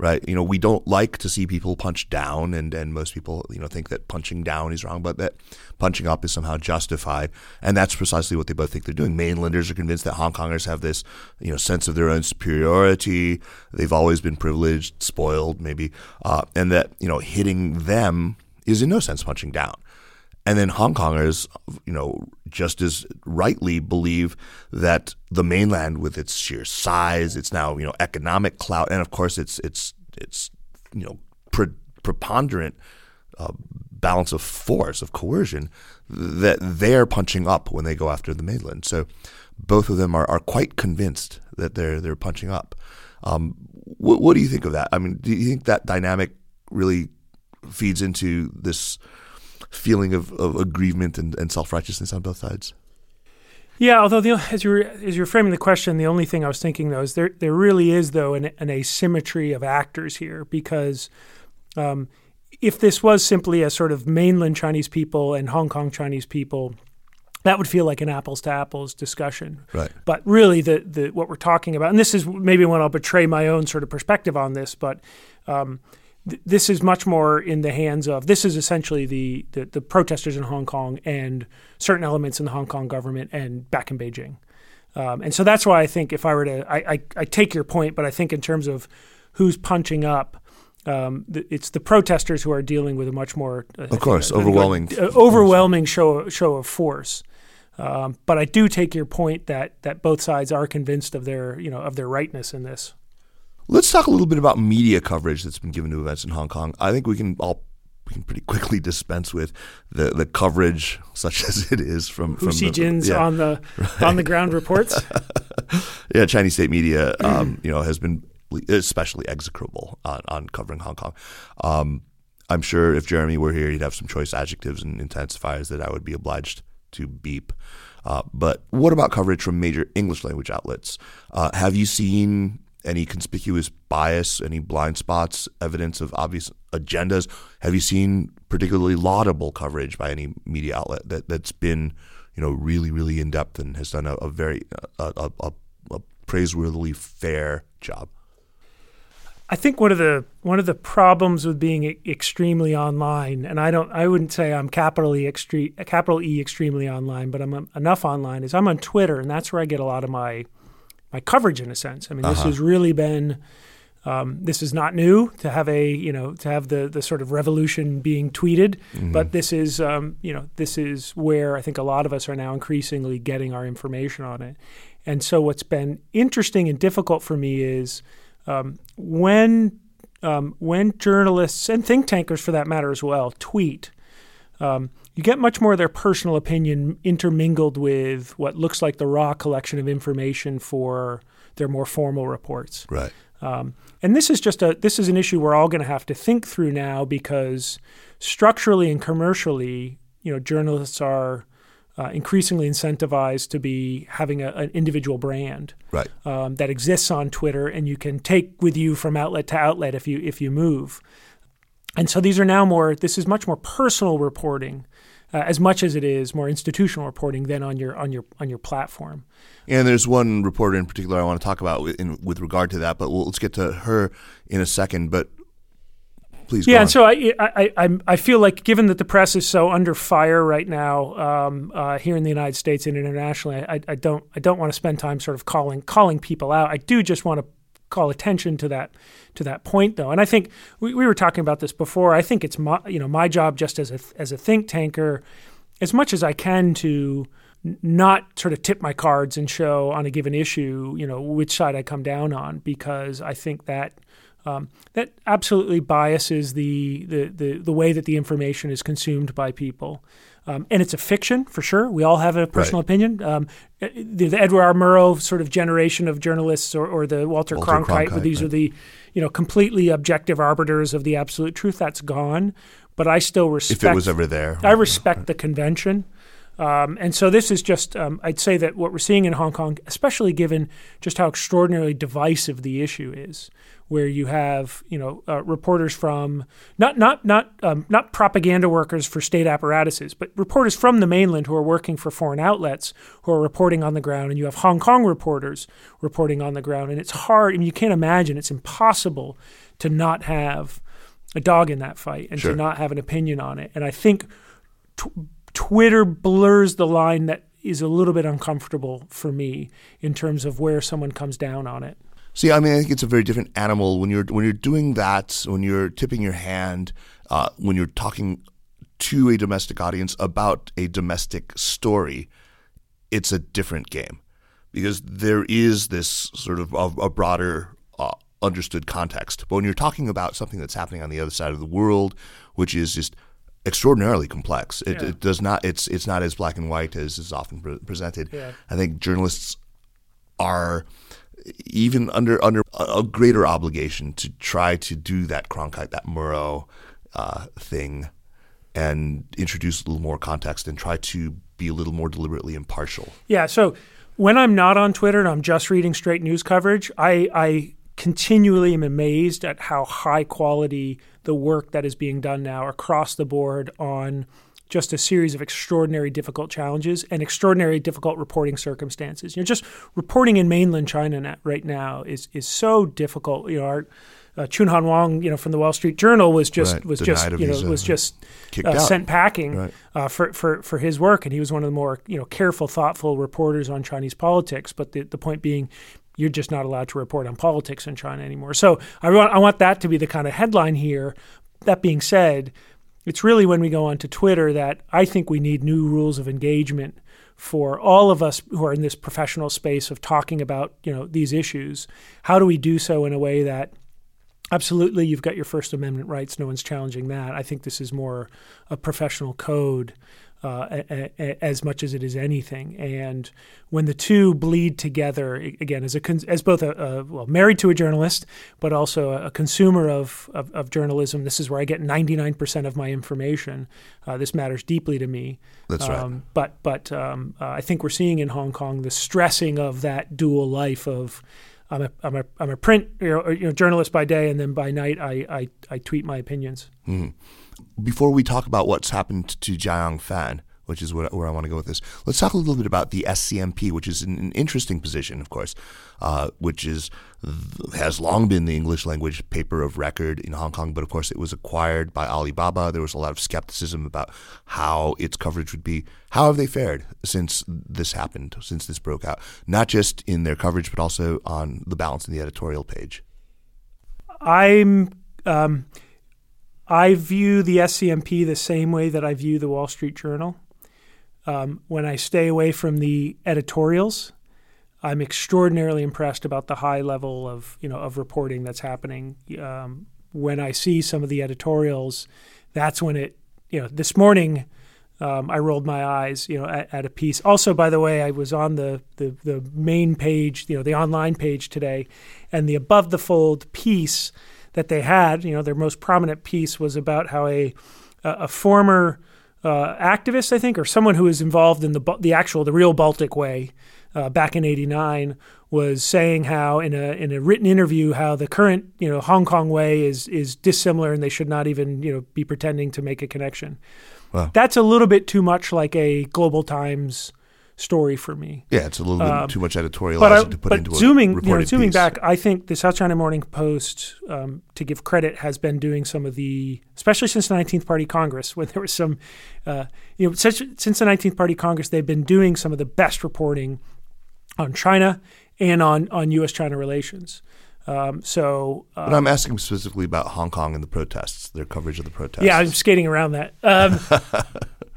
Right, you know, we don't like to see people punch down, and, and most people, you know, think that punching down is wrong, but that punching up is somehow justified, and that's precisely what they both think they're doing. Mainlanders are convinced that Hong Kongers have this, you know, sense of their own superiority. They've always been privileged, spoiled, maybe, uh, and that you know, hitting them is in no sense punching down. And then Hong Kongers, you know, just as rightly believe that the mainland, with its sheer size, its now you know economic clout, and of course its its its you know pre- preponderant uh, balance of force of coercion, that they're punching up when they go after the mainland. So both of them are, are quite convinced that they're they're punching up. Um, what, what do you think of that? I mean, do you think that dynamic really feeds into this? Feeling of, of aggrievement and, and self righteousness on both sides. Yeah, although the, as you're as you're framing the question, the only thing I was thinking though is there there really is though an, an asymmetry of actors here because um, if this was simply a sort of mainland Chinese people and Hong Kong Chinese people, that would feel like an apples to apples discussion. Right. But really, the the what we're talking about, and this is maybe when I'll betray my own sort of perspective on this, but um, th- this is much more in the hands of this is essentially the, the the protesters in Hong Kong and certain elements in the Hong Kong government and back in Beijing. Um, and so that's why I think if I were to, I, I, I take your point, but I think in terms of who's punching up, um, th- it's the protesters who are dealing with a much more, uh, think, course, overwhelming uh, overwhelming show show of force. Um, but I do take your point that that both sides are convinced of their you know of their rightness in this. Let's talk a little bit about media coverage that's been given to events in Hong Kong. I think we can all we can pretty quickly dispense with the, the coverage, such as it is from Hu from Xi the, Jin's yeah. on the on the ground reports. yeah, Chinese state media, um, you know, has been especially execrable on, on covering Hong Kong. Um, I'm sure if Jeremy were here, he'd have some choice adjectives and intensifiers that I would be obliged to beep. Uh, but what about coverage from major English language outlets? Uh, have you seen any conspicuous bias, any blind spots, evidence of obvious agendas? Have you seen particularly laudable coverage by any media outlet that, that's been, you know, really, really in depth and has done a, a very a, a, a, praiseworthily fair job? I think one of the one of the problems with being e- extremely online, and I don't, I wouldn't say I'm capitally extre- capital E extremely online, but I'm enough online. Is I'm on Twitter, and that's where I get a lot of my my coverage in a sense. I mean, this has really been. Um, this is not new to have a you know to have the the sort of revolution being tweeted, but this is um, you know this is where I think a lot of us are now increasingly getting our information on it. And so what's been interesting and difficult for me is um, when um, when journalists and think tankers, for that matter as well, tweet, um, you get much more of their personal opinion intermingled with what looks like the raw collection of information for their more formal reports. Right. Um, and this is just a this is an issue we're all going to have to think through now because structurally and commercially, you know, journalists are uh, increasingly incentivized to be having a, an individual brand Right. um, that exists on Twitter, and you can take with you from outlet to outlet if you if you move. And so these are now more. This is much more personal reporting, uh, as much as it is more institutional reporting than on your on your on your platform. And there's one reporter in particular I want to talk about with, in, with regard to that, but we'll, let's get to her in a second. But please, go Yeah, and so I, I, I, I feel like given that the press is so under fire right now um, uh, here in the United States and internationally, I, I don't I don't want to spend time sort of calling calling people out. I do just want to call attention to that to that point though, and I think we, we were talking about this before. I think it's my you know my job just as a as a think tanker, as much as I can to not sort of tip my cards and show on a given issue, you know, which side I come down on, because I think that um, that absolutely biases the, the, the, the way that the information is consumed by people. Um, and it's a fiction for sure. We all have a personal Right. opinion. Um, the, the Edward R. Murrow sort of generation of journalists, or, or the Walter, Walter Cronkite, Cronkite, these right. are the you know completely objective arbiters of the absolute truth. That's gone. But I still respect. if it was ever there, I respect the convention. Um, and so this is just, um, I'd say that what we're seeing in Hong Kong, especially given just how extraordinarily divisive the issue is, where you have, you know, uh, reporters from not not not um, not propaganda workers for state apparatuses, but reporters from the mainland who are working for foreign outlets who are reporting on the ground, and you have Hong Kong reporters reporting on the ground, and it's hard. I mean, you can't imagine; it's impossible to not have a dog in that fight and Sure. to not have an opinion on it. And I think tw- Twitter blurs the line that is a little bit uncomfortable for me in terms of where someone comes down on it. See, I mean, I think it's a very different animal when you're when you're doing that, when you're tipping your hand, uh, when you're talking to a domestic audience about a domestic story. It's a different game because there is this sort of a, a broader uh, understood context. But when you're talking about something that's happening on the other side of the world, which is just extraordinarily complex, it, Yeah. it does not. It's it's not as black and white as is often pre- presented. Yeah. I think journalists are even under under a greater obligation to try to do that Cronkite, that Murrow uh, thing, and introduce a little more context and try to be a little more deliberately impartial. Yeah. So when I'm not on Twitter and I'm just reading straight news coverage, I, I continually am amazed at how high quality the work that is being done now across the board on just a series of extraordinary difficult challenges and extraordinary difficult reporting circumstances. You know, just reporting in mainland China na- right now is is so difficult. You know, our uh, Chun Han Wong, you know, from the Wall Street Journal was just Right. was Denied just you know was just uh, sent packing Right. uh, for, for, for his work, and he was one of the more you know careful, thoughtful reporters on Chinese politics. But the, the point being, you're just not allowed to report on politics in China anymore. So I want I want that to be the kind of headline here. That being said, it's really when we go onto Twitter that I think we need new rules of engagement for all of us who are in this professional space of talking about you know these issues. How do we do so in a way that absolutely, you've got your First Amendment rights. No one's challenging that. I think this is more a professional code uh, a, a, as much as it is anything. And when the two bleed together, again, as a as both a, a well married to a journalist, but also a, consumer of, of, of journalism, this is where I get ninety nine percent of my information. Uh, this matters deeply to me. That's right. Um, but but um, uh, I think we're seeing in Hong Kong the stressing of that dual life of. I'm a, I'm a, I'm a print you know, you know, journalist by day, and then by night I, I, I tweet my opinions. Mm-hmm before we talk about what's happened to Jiayang Fan, which is where, where I want to go with this, let's talk a little bit about the SCMP, which is an, an interesting position, of course, uh, which is has long been the English language paper of record in Hong Kong, but of course it was acquired by Alibaba. There was a lot of skepticism about how its coverage would be. How have they fared since this happened, since this broke out? Not just in their coverage, but also on the balance in the editorial page. I'm. Um I view the SCMP the same way that I view the Wall Street Journal. Um, when I stay away from the editorials, I'm extraordinarily impressed about the high level of you know of reporting that's happening. Um, when I see some of the editorials, that's when it you know this morning um, I rolled my eyes you know at, at, a piece. Also, by the way, I was on the, the the main page, you know, the online page today, and the above the fold piece that they had. You know, their most prominent piece was about how a a former uh, activist, I think, or someone who was involved in the the actual the real Baltic Way uh, back in '89 was saying how in a in a written interview how the current you know Hong Kong way is is dissimilar and they should not even you know be pretending to make a connection. Wow. That's a little bit too much like a Global Times story for me. Yeah, it's a little bit um, too much editorializing I, to put into zooming, a you know, zooming piece. back, I think the South China Morning Post, um, to give credit, has been doing some of the, especially since the 19th Party Congress, when there was some, uh, you know, since, since the 19th Party Congress, they've been doing some of the best reporting on China and on on U.S.-China relations. Um, so, but I'm asking specifically about Hong Kong and the protests, their coverage of the protests. Yeah, I'm skating around that. Um,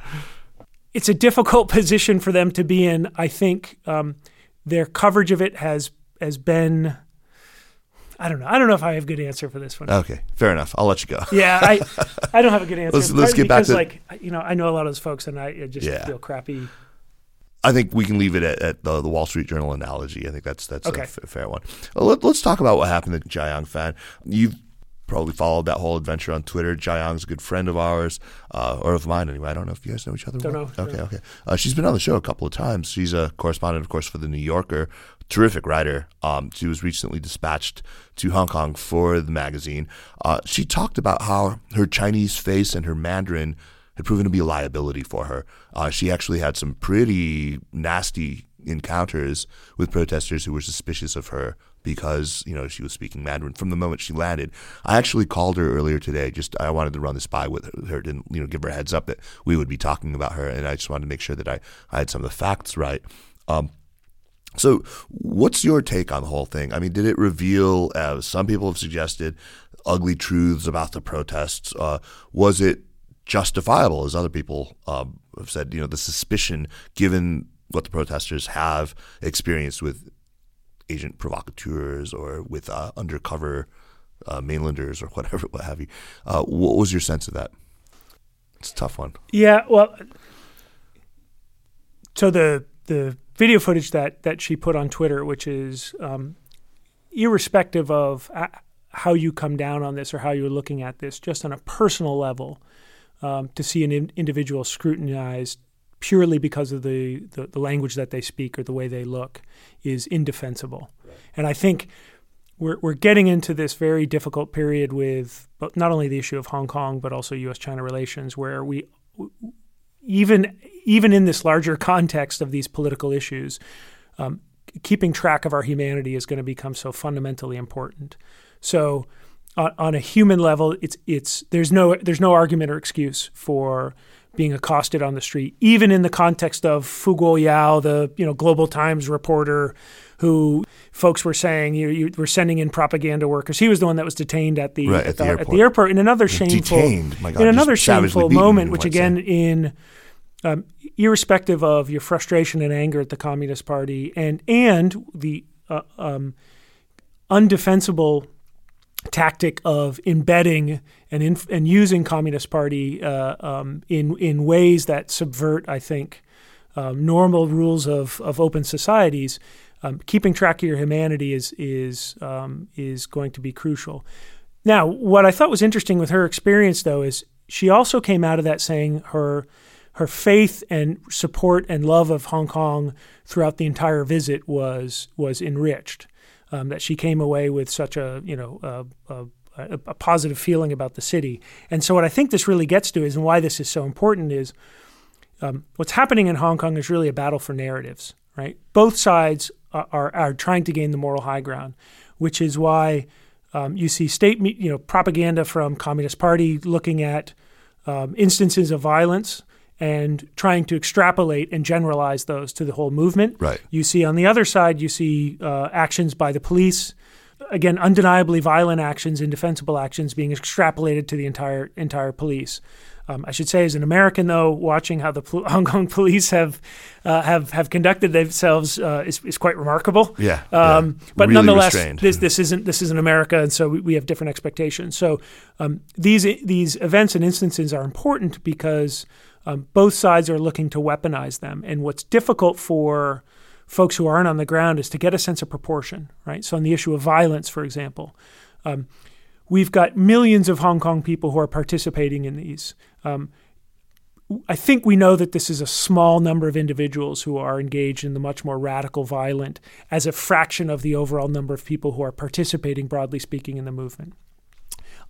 it's a difficult position for them to be in. I think um, their coverage of it has has been. I don't know. I don't know if I have a good answer for this one. Okay, fair enough. I'll let you go. yeah, I I don't have a good answer. let's, let's get back to like you know I know a lot of those folks and I just yeah. feel crappy. I think we can leave it at, at the, the, Wall Street Journal analogy. I think that's that's okay. a f- fair one. Let, us talk about what happened to Jiayang Fan. You've probably followed that whole adventure on Twitter. Jiayang's a good friend of ours, uh, or of mine anyway. I don't know if you guys know each other. Don't well. know. Okay, okay. Uh, she's been on the show a couple of times. She's a correspondent, of course, for the New Yorker. Terrific writer. Um, she was recently dispatched to Hong Kong for the magazine. Uh, she talked about how her Chinese face and her Mandarin had proven to be a liability for her. Uh, she actually had some pretty nasty encounters with protesters who were suspicious of her because you know she was speaking Mandarin from the moment she landed. I actually called her earlier today. Just I wanted to run this by with her, and you know give her a heads up that we would be talking about her, and I just wanted to make sure that I, I had some of the facts right. Um, so, what's your take on the whole thing? I mean, did it reveal, as some people have suggested, ugly truths about the protests? Uh, was it justifiable, as other people um, have said? You know, the suspicion, given what the protesters have experienced with agent provocateurs or with uh, undercover uh, mainlanders or whatever, what have you. Uh, what was your sense of that? It's a tough one. Yeah, well, so the the video footage that that she put on Twitter, which is um, irrespective of uh, how you come down on this or how you're looking at this, just on a personal level, um, to see an in- individual scrutinized purely because of the, the, the, language that they speak or the way they look is indefensible. Right. And I think we're, we're getting into this very difficult period with not only the issue of Hong Kong, but also U.S. China relations, where we, even, even in this larger context of these political issues, um, keeping track of our humanity is going to become so fundamentally important. So, on, on a human level, it's, it's, there's, no, there's no argument or excuse for being accosted on the street, even in the context of Fu Guohao, the you know Global Times reporter, who folks were saying you, you were sending in propaganda workers. He was the one that was detained at the, right, at, the, the at the airport in another shameful God, in another shameful moment, which again say. in um, irrespective of your frustration and anger at the Communist Party and and the uh, um, undefensible tactic of embedding and and using Communist Party uh, um, in in ways that subvert, I think, um, normal rules of of open societies. Um, keeping track of your humanity is is um, is going to be crucial. Now, what I thought was interesting with her experience, though, is she also came out of that saying her her faith and support and love of Hong Kong throughout the entire visit was was enriched um, that she came away with such a you know a, a, a, positive feeling about the city. And so what I think this really gets to is and why this is so important is um, what's happening in Hong Kong is really a battle for narratives. Right, both sides are, are, are trying to gain the moral high ground, which is why um, you see state you know propaganda from Communist Party looking at um, instances of violence and trying to extrapolate and generalize those to the whole movement. Right. You see on the other side, you see uh, actions by the police, again, undeniably violent actions, indefensible actions being extrapolated to the entire entire police. Um, I should say, as an American, though, watching how the Hong Kong police have uh, have have conducted themselves uh, is, is quite remarkable. Yeah, um, yeah. But really nonetheless, restrained. this this isn't this isn't America, and so we, we have different expectations. So um, these these events and instances are important because um, both sides are looking to weaponize them. And what's difficult for folks who aren't on the ground is to get a sense of proportion, right? So, on the issue of violence, for example, um, we've got millions of Hong Kong people who are participating in these. Um, I think we know that this is a small number of individuals who are engaged in the much more radical violent as a fraction of the overall number of people who are participating, broadly speaking, in the movement.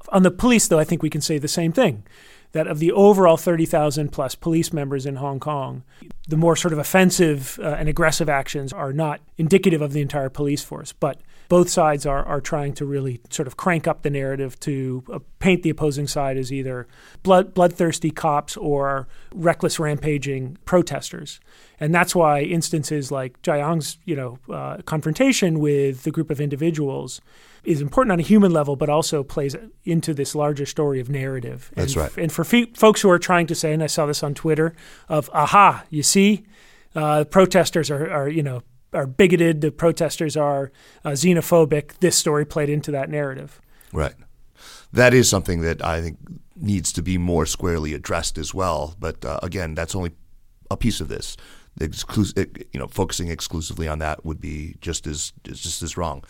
On the police, though, I think we can say the same thing that of the overall 30,000 plus police members in Hong Kong, the more sort of offensive uh, and aggressive actions are not indicative of the entire police force. But both sides are, are trying to really sort of crank up the narrative to uh, paint the opposing side as either blood, bloodthirsty cops or reckless rampaging protesters. And that's why instances like Jiayang's, you know, uh, confrontation with the group of individuals is important on a human level, but also plays into this larger story of narrative. That's and, right. And for fe- folks who are trying to say, and I saw this on Twitter, of aha, you see, uh, protesters are, are, you know, are bigoted. The protesters are uh, xenophobic. This story played into that narrative. Right. That is something that I think needs to be more squarely addressed as well. But uh, again, that's only a piece of this. Exclus- you know, focusing exclusively on that would be just as just as wrong.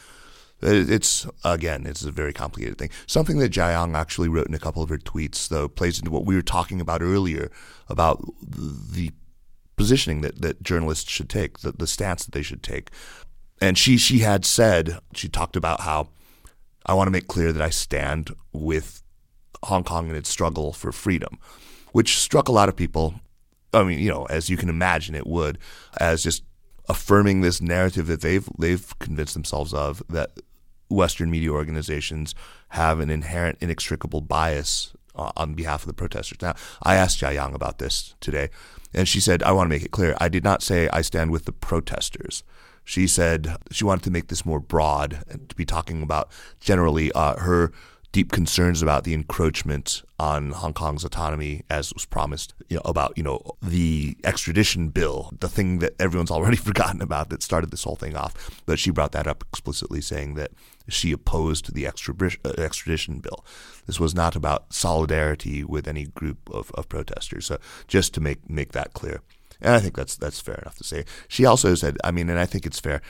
It's again, it's a very complicated thing. Something that Jiayang actually wrote in a couple of her tweets, though, plays into what we were talking about earlier about the positioning that, that journalists should take, the, the stance that they should take. And she she had said she talked about how I want to make clear that I stand with Hong Kong in its struggle for freedom, which struck a lot of people. I mean, you know, as you can imagine, it would as just affirming this narrative that they've they've convinced themselves of that Western media organizations have an inherent, inextricable bias uh, on behalf of the protesters. Now, I asked Jiayang about this today, and she said, I want to make it clear. I did not say I stand with the protesters. She said she wanted to make this more broad and to be talking about generally uh, her deep concerns about the encroachment on Hong Kong's autonomy, as was promised, you know, about you know the extradition bill, the thing that everyone's already forgotten about that started this whole thing off. But she brought that up explicitly, saying that she opposed the uh, extradition bill. This was not about solidarity with any group of, of protesters. So just to make make that clear. And I think that's that's fair enough to say. She also said, I mean, and I think it's fair.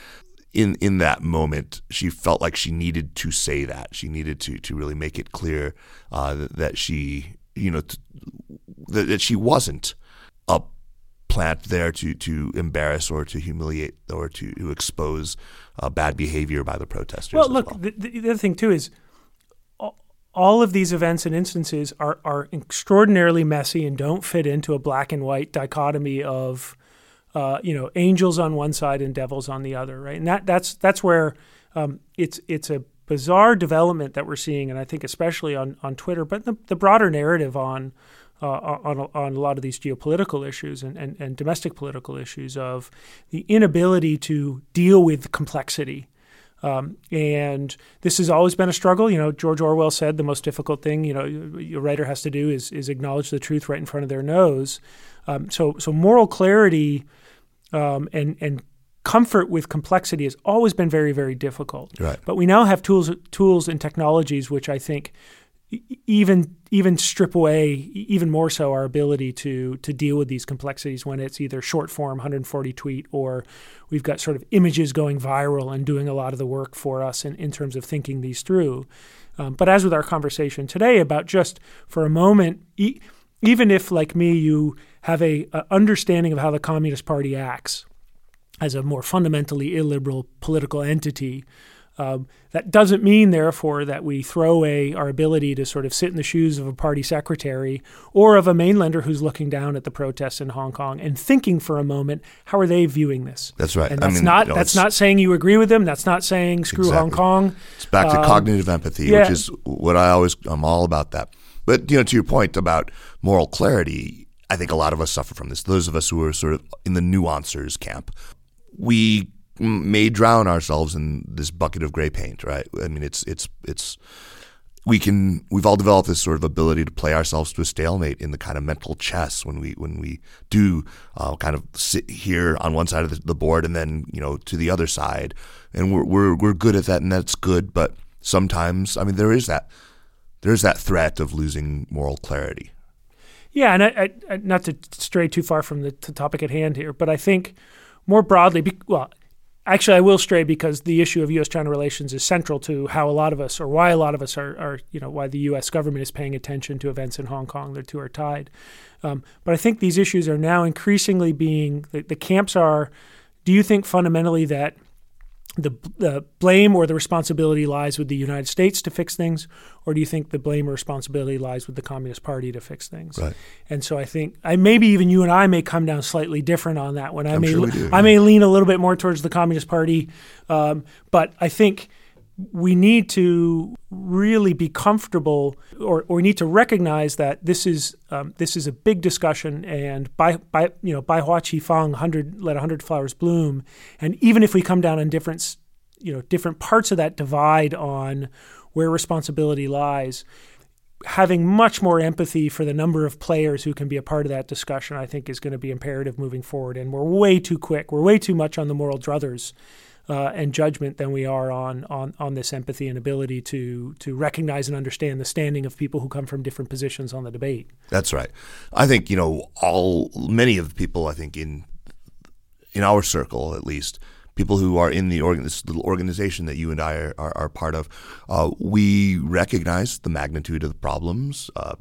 In in that moment, she felt like she needed to say that. She needed to to really make it clear uh, that, that, she, you know, t- that, that she wasn't a plant there to to embarrass or to humiliate or to, to expose uh, bad behavior by the protesters. Well, look, well. The, the other thing too is all of these events and instances are, are extraordinarily messy and don't fit into a black and white dichotomy of, uh, you know, angels on one side and devils on the other, right? And that that's that's where um, it's it's a bizarre development that we're seeing, and I think especially on on Twitter, but the, the broader narrative on uh, on, on a lot of these geopolitical issues and, and, and, domestic political issues of the inability to deal with complexity. Um, and this has always been a struggle. You know, George Orwell said the most difficult thing, you know, a writer has to do is, is acknowledge the truth right in front of their nose. Um, so, so moral clarity um, and, and comfort with complexity has always been very, very difficult. Right. But we now have tools, tools and technologies which I think even even strip away even more so our ability to to deal with these complexities when it's either short form 140 tweet or we've got sort of images going viral and doing a lot of the work for us in, in terms of thinking these through. Um, but as with our conversation today about just for a moment, e- even if like me you have a, a understanding of how the Communist Party acts as a more fundamentally illiberal political entity um, that doesn't mean, therefore, that we throw away our ability to sort of sit in the shoes of a party secretary or of a mainlander who's looking down at the protests in Hong Kong and thinking for a moment, how are they viewing this? That's right. And I mean, not you know, that's not saying you agree with them. That's not saying screw Hong Kong. It's back to Um, cognitive empathy, yeah. which is what I always I'm all about that. But you know, to your point about moral clarity, I think a lot of us suffer from this. Those of us who are sort of in the nuancers camp, we may drown ourselves in this bucket of gray paint, right? I mean, it's it's it's we can we've all developed this sort of ability to play ourselves to a stalemate in the kind of mental chess when we when we do uh, kind of sit here on one side of the, the board and then you know to the other side, and we're we're we're good at that and that's good. But sometimes, I mean, there is that there is that threat of losing moral clarity. Yeah, and I, I, not to stray too far from the topic at hand here, but I think more broadly, be, well, actually, I will stray because the issue of U.S.-China relations is central to how a lot of us, or why a lot of us are, are you know, why the U.S. government is paying attention to events in Hong Kong. The two are tied. Um, but I think these issues are now increasingly being the, the camps are. Do you think fundamentally that the, the blame or the responsibility lies with the United States to fix things, or do you think the blame or responsibility lies with the Communist Party to fix things? Right. And so I think I maybe even you and I may come down slightly different on that one. I I'm may sure do, I yeah. may lean a little bit more towards the Communist Party, um, but I think we need to really be comfortable or, or we need to recognize that this is um, this is a big discussion and by by you know by Hua Chi Fang hundred let hundred flowers bloom and even if we come down on different you know different parts of that divide on where responsibility lies having much more empathy for the number of players who can be a part of that discussion, I think, is going to be imperative moving forward. And we're way too quick. We're way too much on the moral druthers uh, and judgment than we are on, on on this empathy and ability to to recognize and understand the standing of people who come from different positions on the debate. That's right. I think you know all many of the people I think in in our circle at least people who are in the organ, this little organization that you and I are, are, are part of, uh, we recognize the magnitude of the problems uh,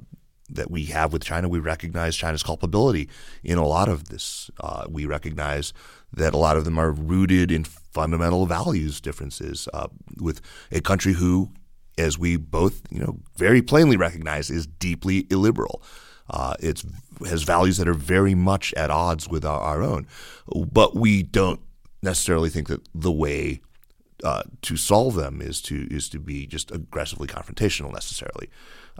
that we have with China. We recognize China's culpability in a lot of this. Uh, we recognize that a lot of them are rooted in fundamental values differences uh, with a country who, as we both you know very plainly recognize, is deeply illiberal. Uh, it has values that are very much at odds with our, our own, but we don't necessarily think that the way uh, to solve them is to is to be just aggressively confrontational necessarily,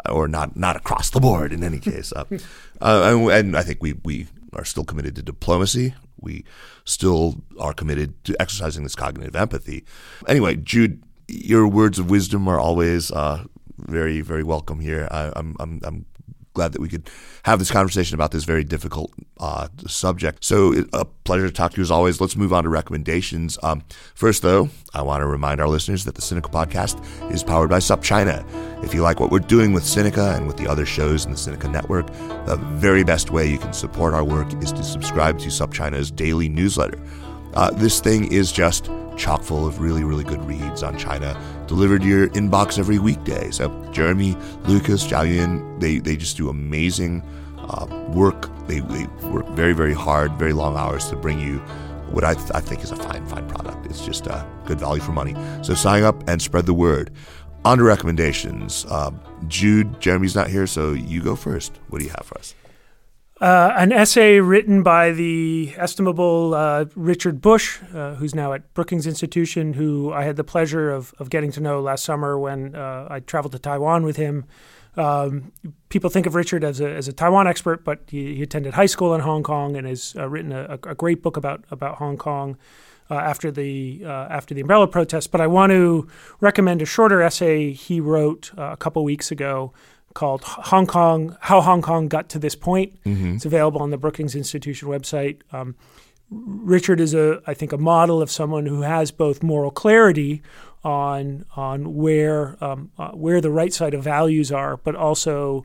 or not not across the board in any case. Uh, uh, and, and I think we we are still committed to diplomacy. We still are committed to exercising this cognitive empathy. Anyway, Jude, your words of wisdom are always uh, very very welcome here. I, I'm I'm I'm glad that we could have this conversation about this very difficult uh, subject. So, a pleasure to talk to you as always. Let's move on to recommendations. Um, first, though, I want to remind our listeners that the Sinica podcast is powered by SupChina. If you like what we're doing with Sinica and with the other shows in the Sinica network, the very best way you can support our work is to subscribe to SupChina's daily newsletter. Uh, this thing is just chock full of really, really good reads on China delivered to your inbox every weekday. So Jeremy, Lucas, Zhao Yun, they, they just do amazing uh, work. They, they work very, very hard, very long hours to bring you what I, th- I think is a fine, fine product. It's just uh, good value for money. So sign up and spread the word. On to recommendations. Uh, Jude, Jeremy's not here, so you go first. What do you have for us? Uh, an essay written by the estimable uh, Richard Bush, uh, who's now at Brookings Institution, who I had the pleasure of, of getting to know last summer when uh, I traveled to Taiwan with him. Um, people think of Richard as a, as a Taiwan expert, but he, he attended high school in Hong Kong and has uh, written a, a great book about about Hong Kong. Uh, after the after the umbrella protest, but I want to recommend a shorter essay he wrote a couple weeks ago called Hong Kong: How Hong Kong Got to This Point. It's available on the Brookings Institution website. Um, Richard is a, I think, a model of someone who has both moral clarity on on where um, uh, where the right side of values are, but also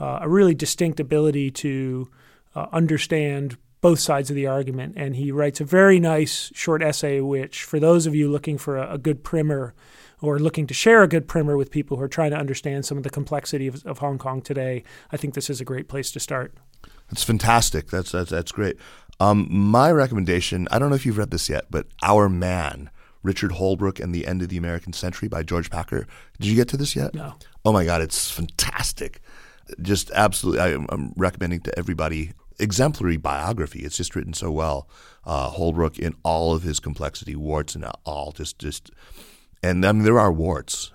uh, a really distinct ability to uh, understand both sides of the argument. And he writes a very nice short essay, which, for those of you looking for a, a good primer or looking to share a good primer with people who are trying to understand some of the complexity of, of Hong Kong today, I think this is a great place to start. That's fantastic. That's that's, that's great. Um, my recommendation. I don't know if you've read this yet, but Our Man. Richard Holbrooke and the End of the American Century by George Packer. Did you get to this yet? No. Oh my God, it's fantastic. Just absolutely, I, am recommending to everybody exemplary biography. It's just written so well. Uh, Holbrooke in all of his complexity, warts and all, just just, and I mean there are warts.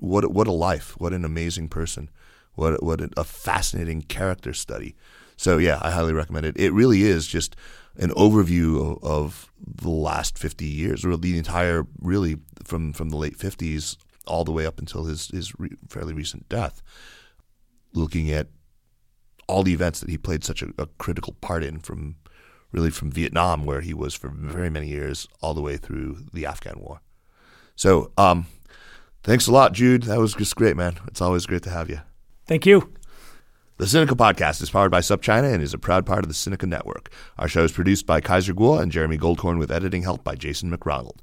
What what a life! What an amazing person! What what a fascinating character study. So yeah, I highly recommend it. It really is just an overview of, of the last fifty years, or the entire really from from the late fifties all the way up until his his re- fairly recent death. Looking at all the events that he played such a, a, critical part in from really from Vietnam, where he was for very many years, all the way through the Afghan war. So, um, thanks a lot, Jude. That was just great, man. It's always great to have you. Thank you. The Sinica podcast is powered by SupChina and is a proud part of the Sinica Network. Our show is produced by Kaiser Kuo and Jeremy Goldkorn with editing help by Jason McRonald.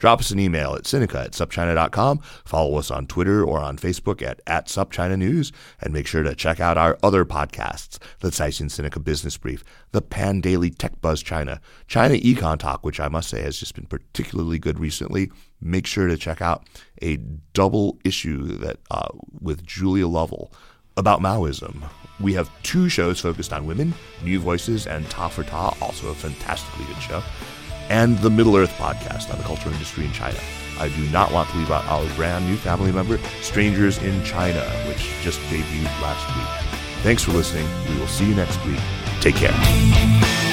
Drop us an email at Sinica at SupChina.com. Follow us on Twitter or on Facebook at, at SupChina News. And make sure to check out our other podcasts, the Caixin Sinica Business Brief, the Pandaily Tech Buzz China, China Econ Talk, which I must say has just been particularly good recently. Make sure to check out a double issue that uh, with Julia Lovell about Maoism. We have two shows focused on women, New Voices and Ta for Ta, also a fantastically good show and the Middle Earth podcast on the culture industry in China. I do not want to leave out our brand new family member, Strangers in China, which just debuted last week. Thanks for listening. We will see you next week. Take care.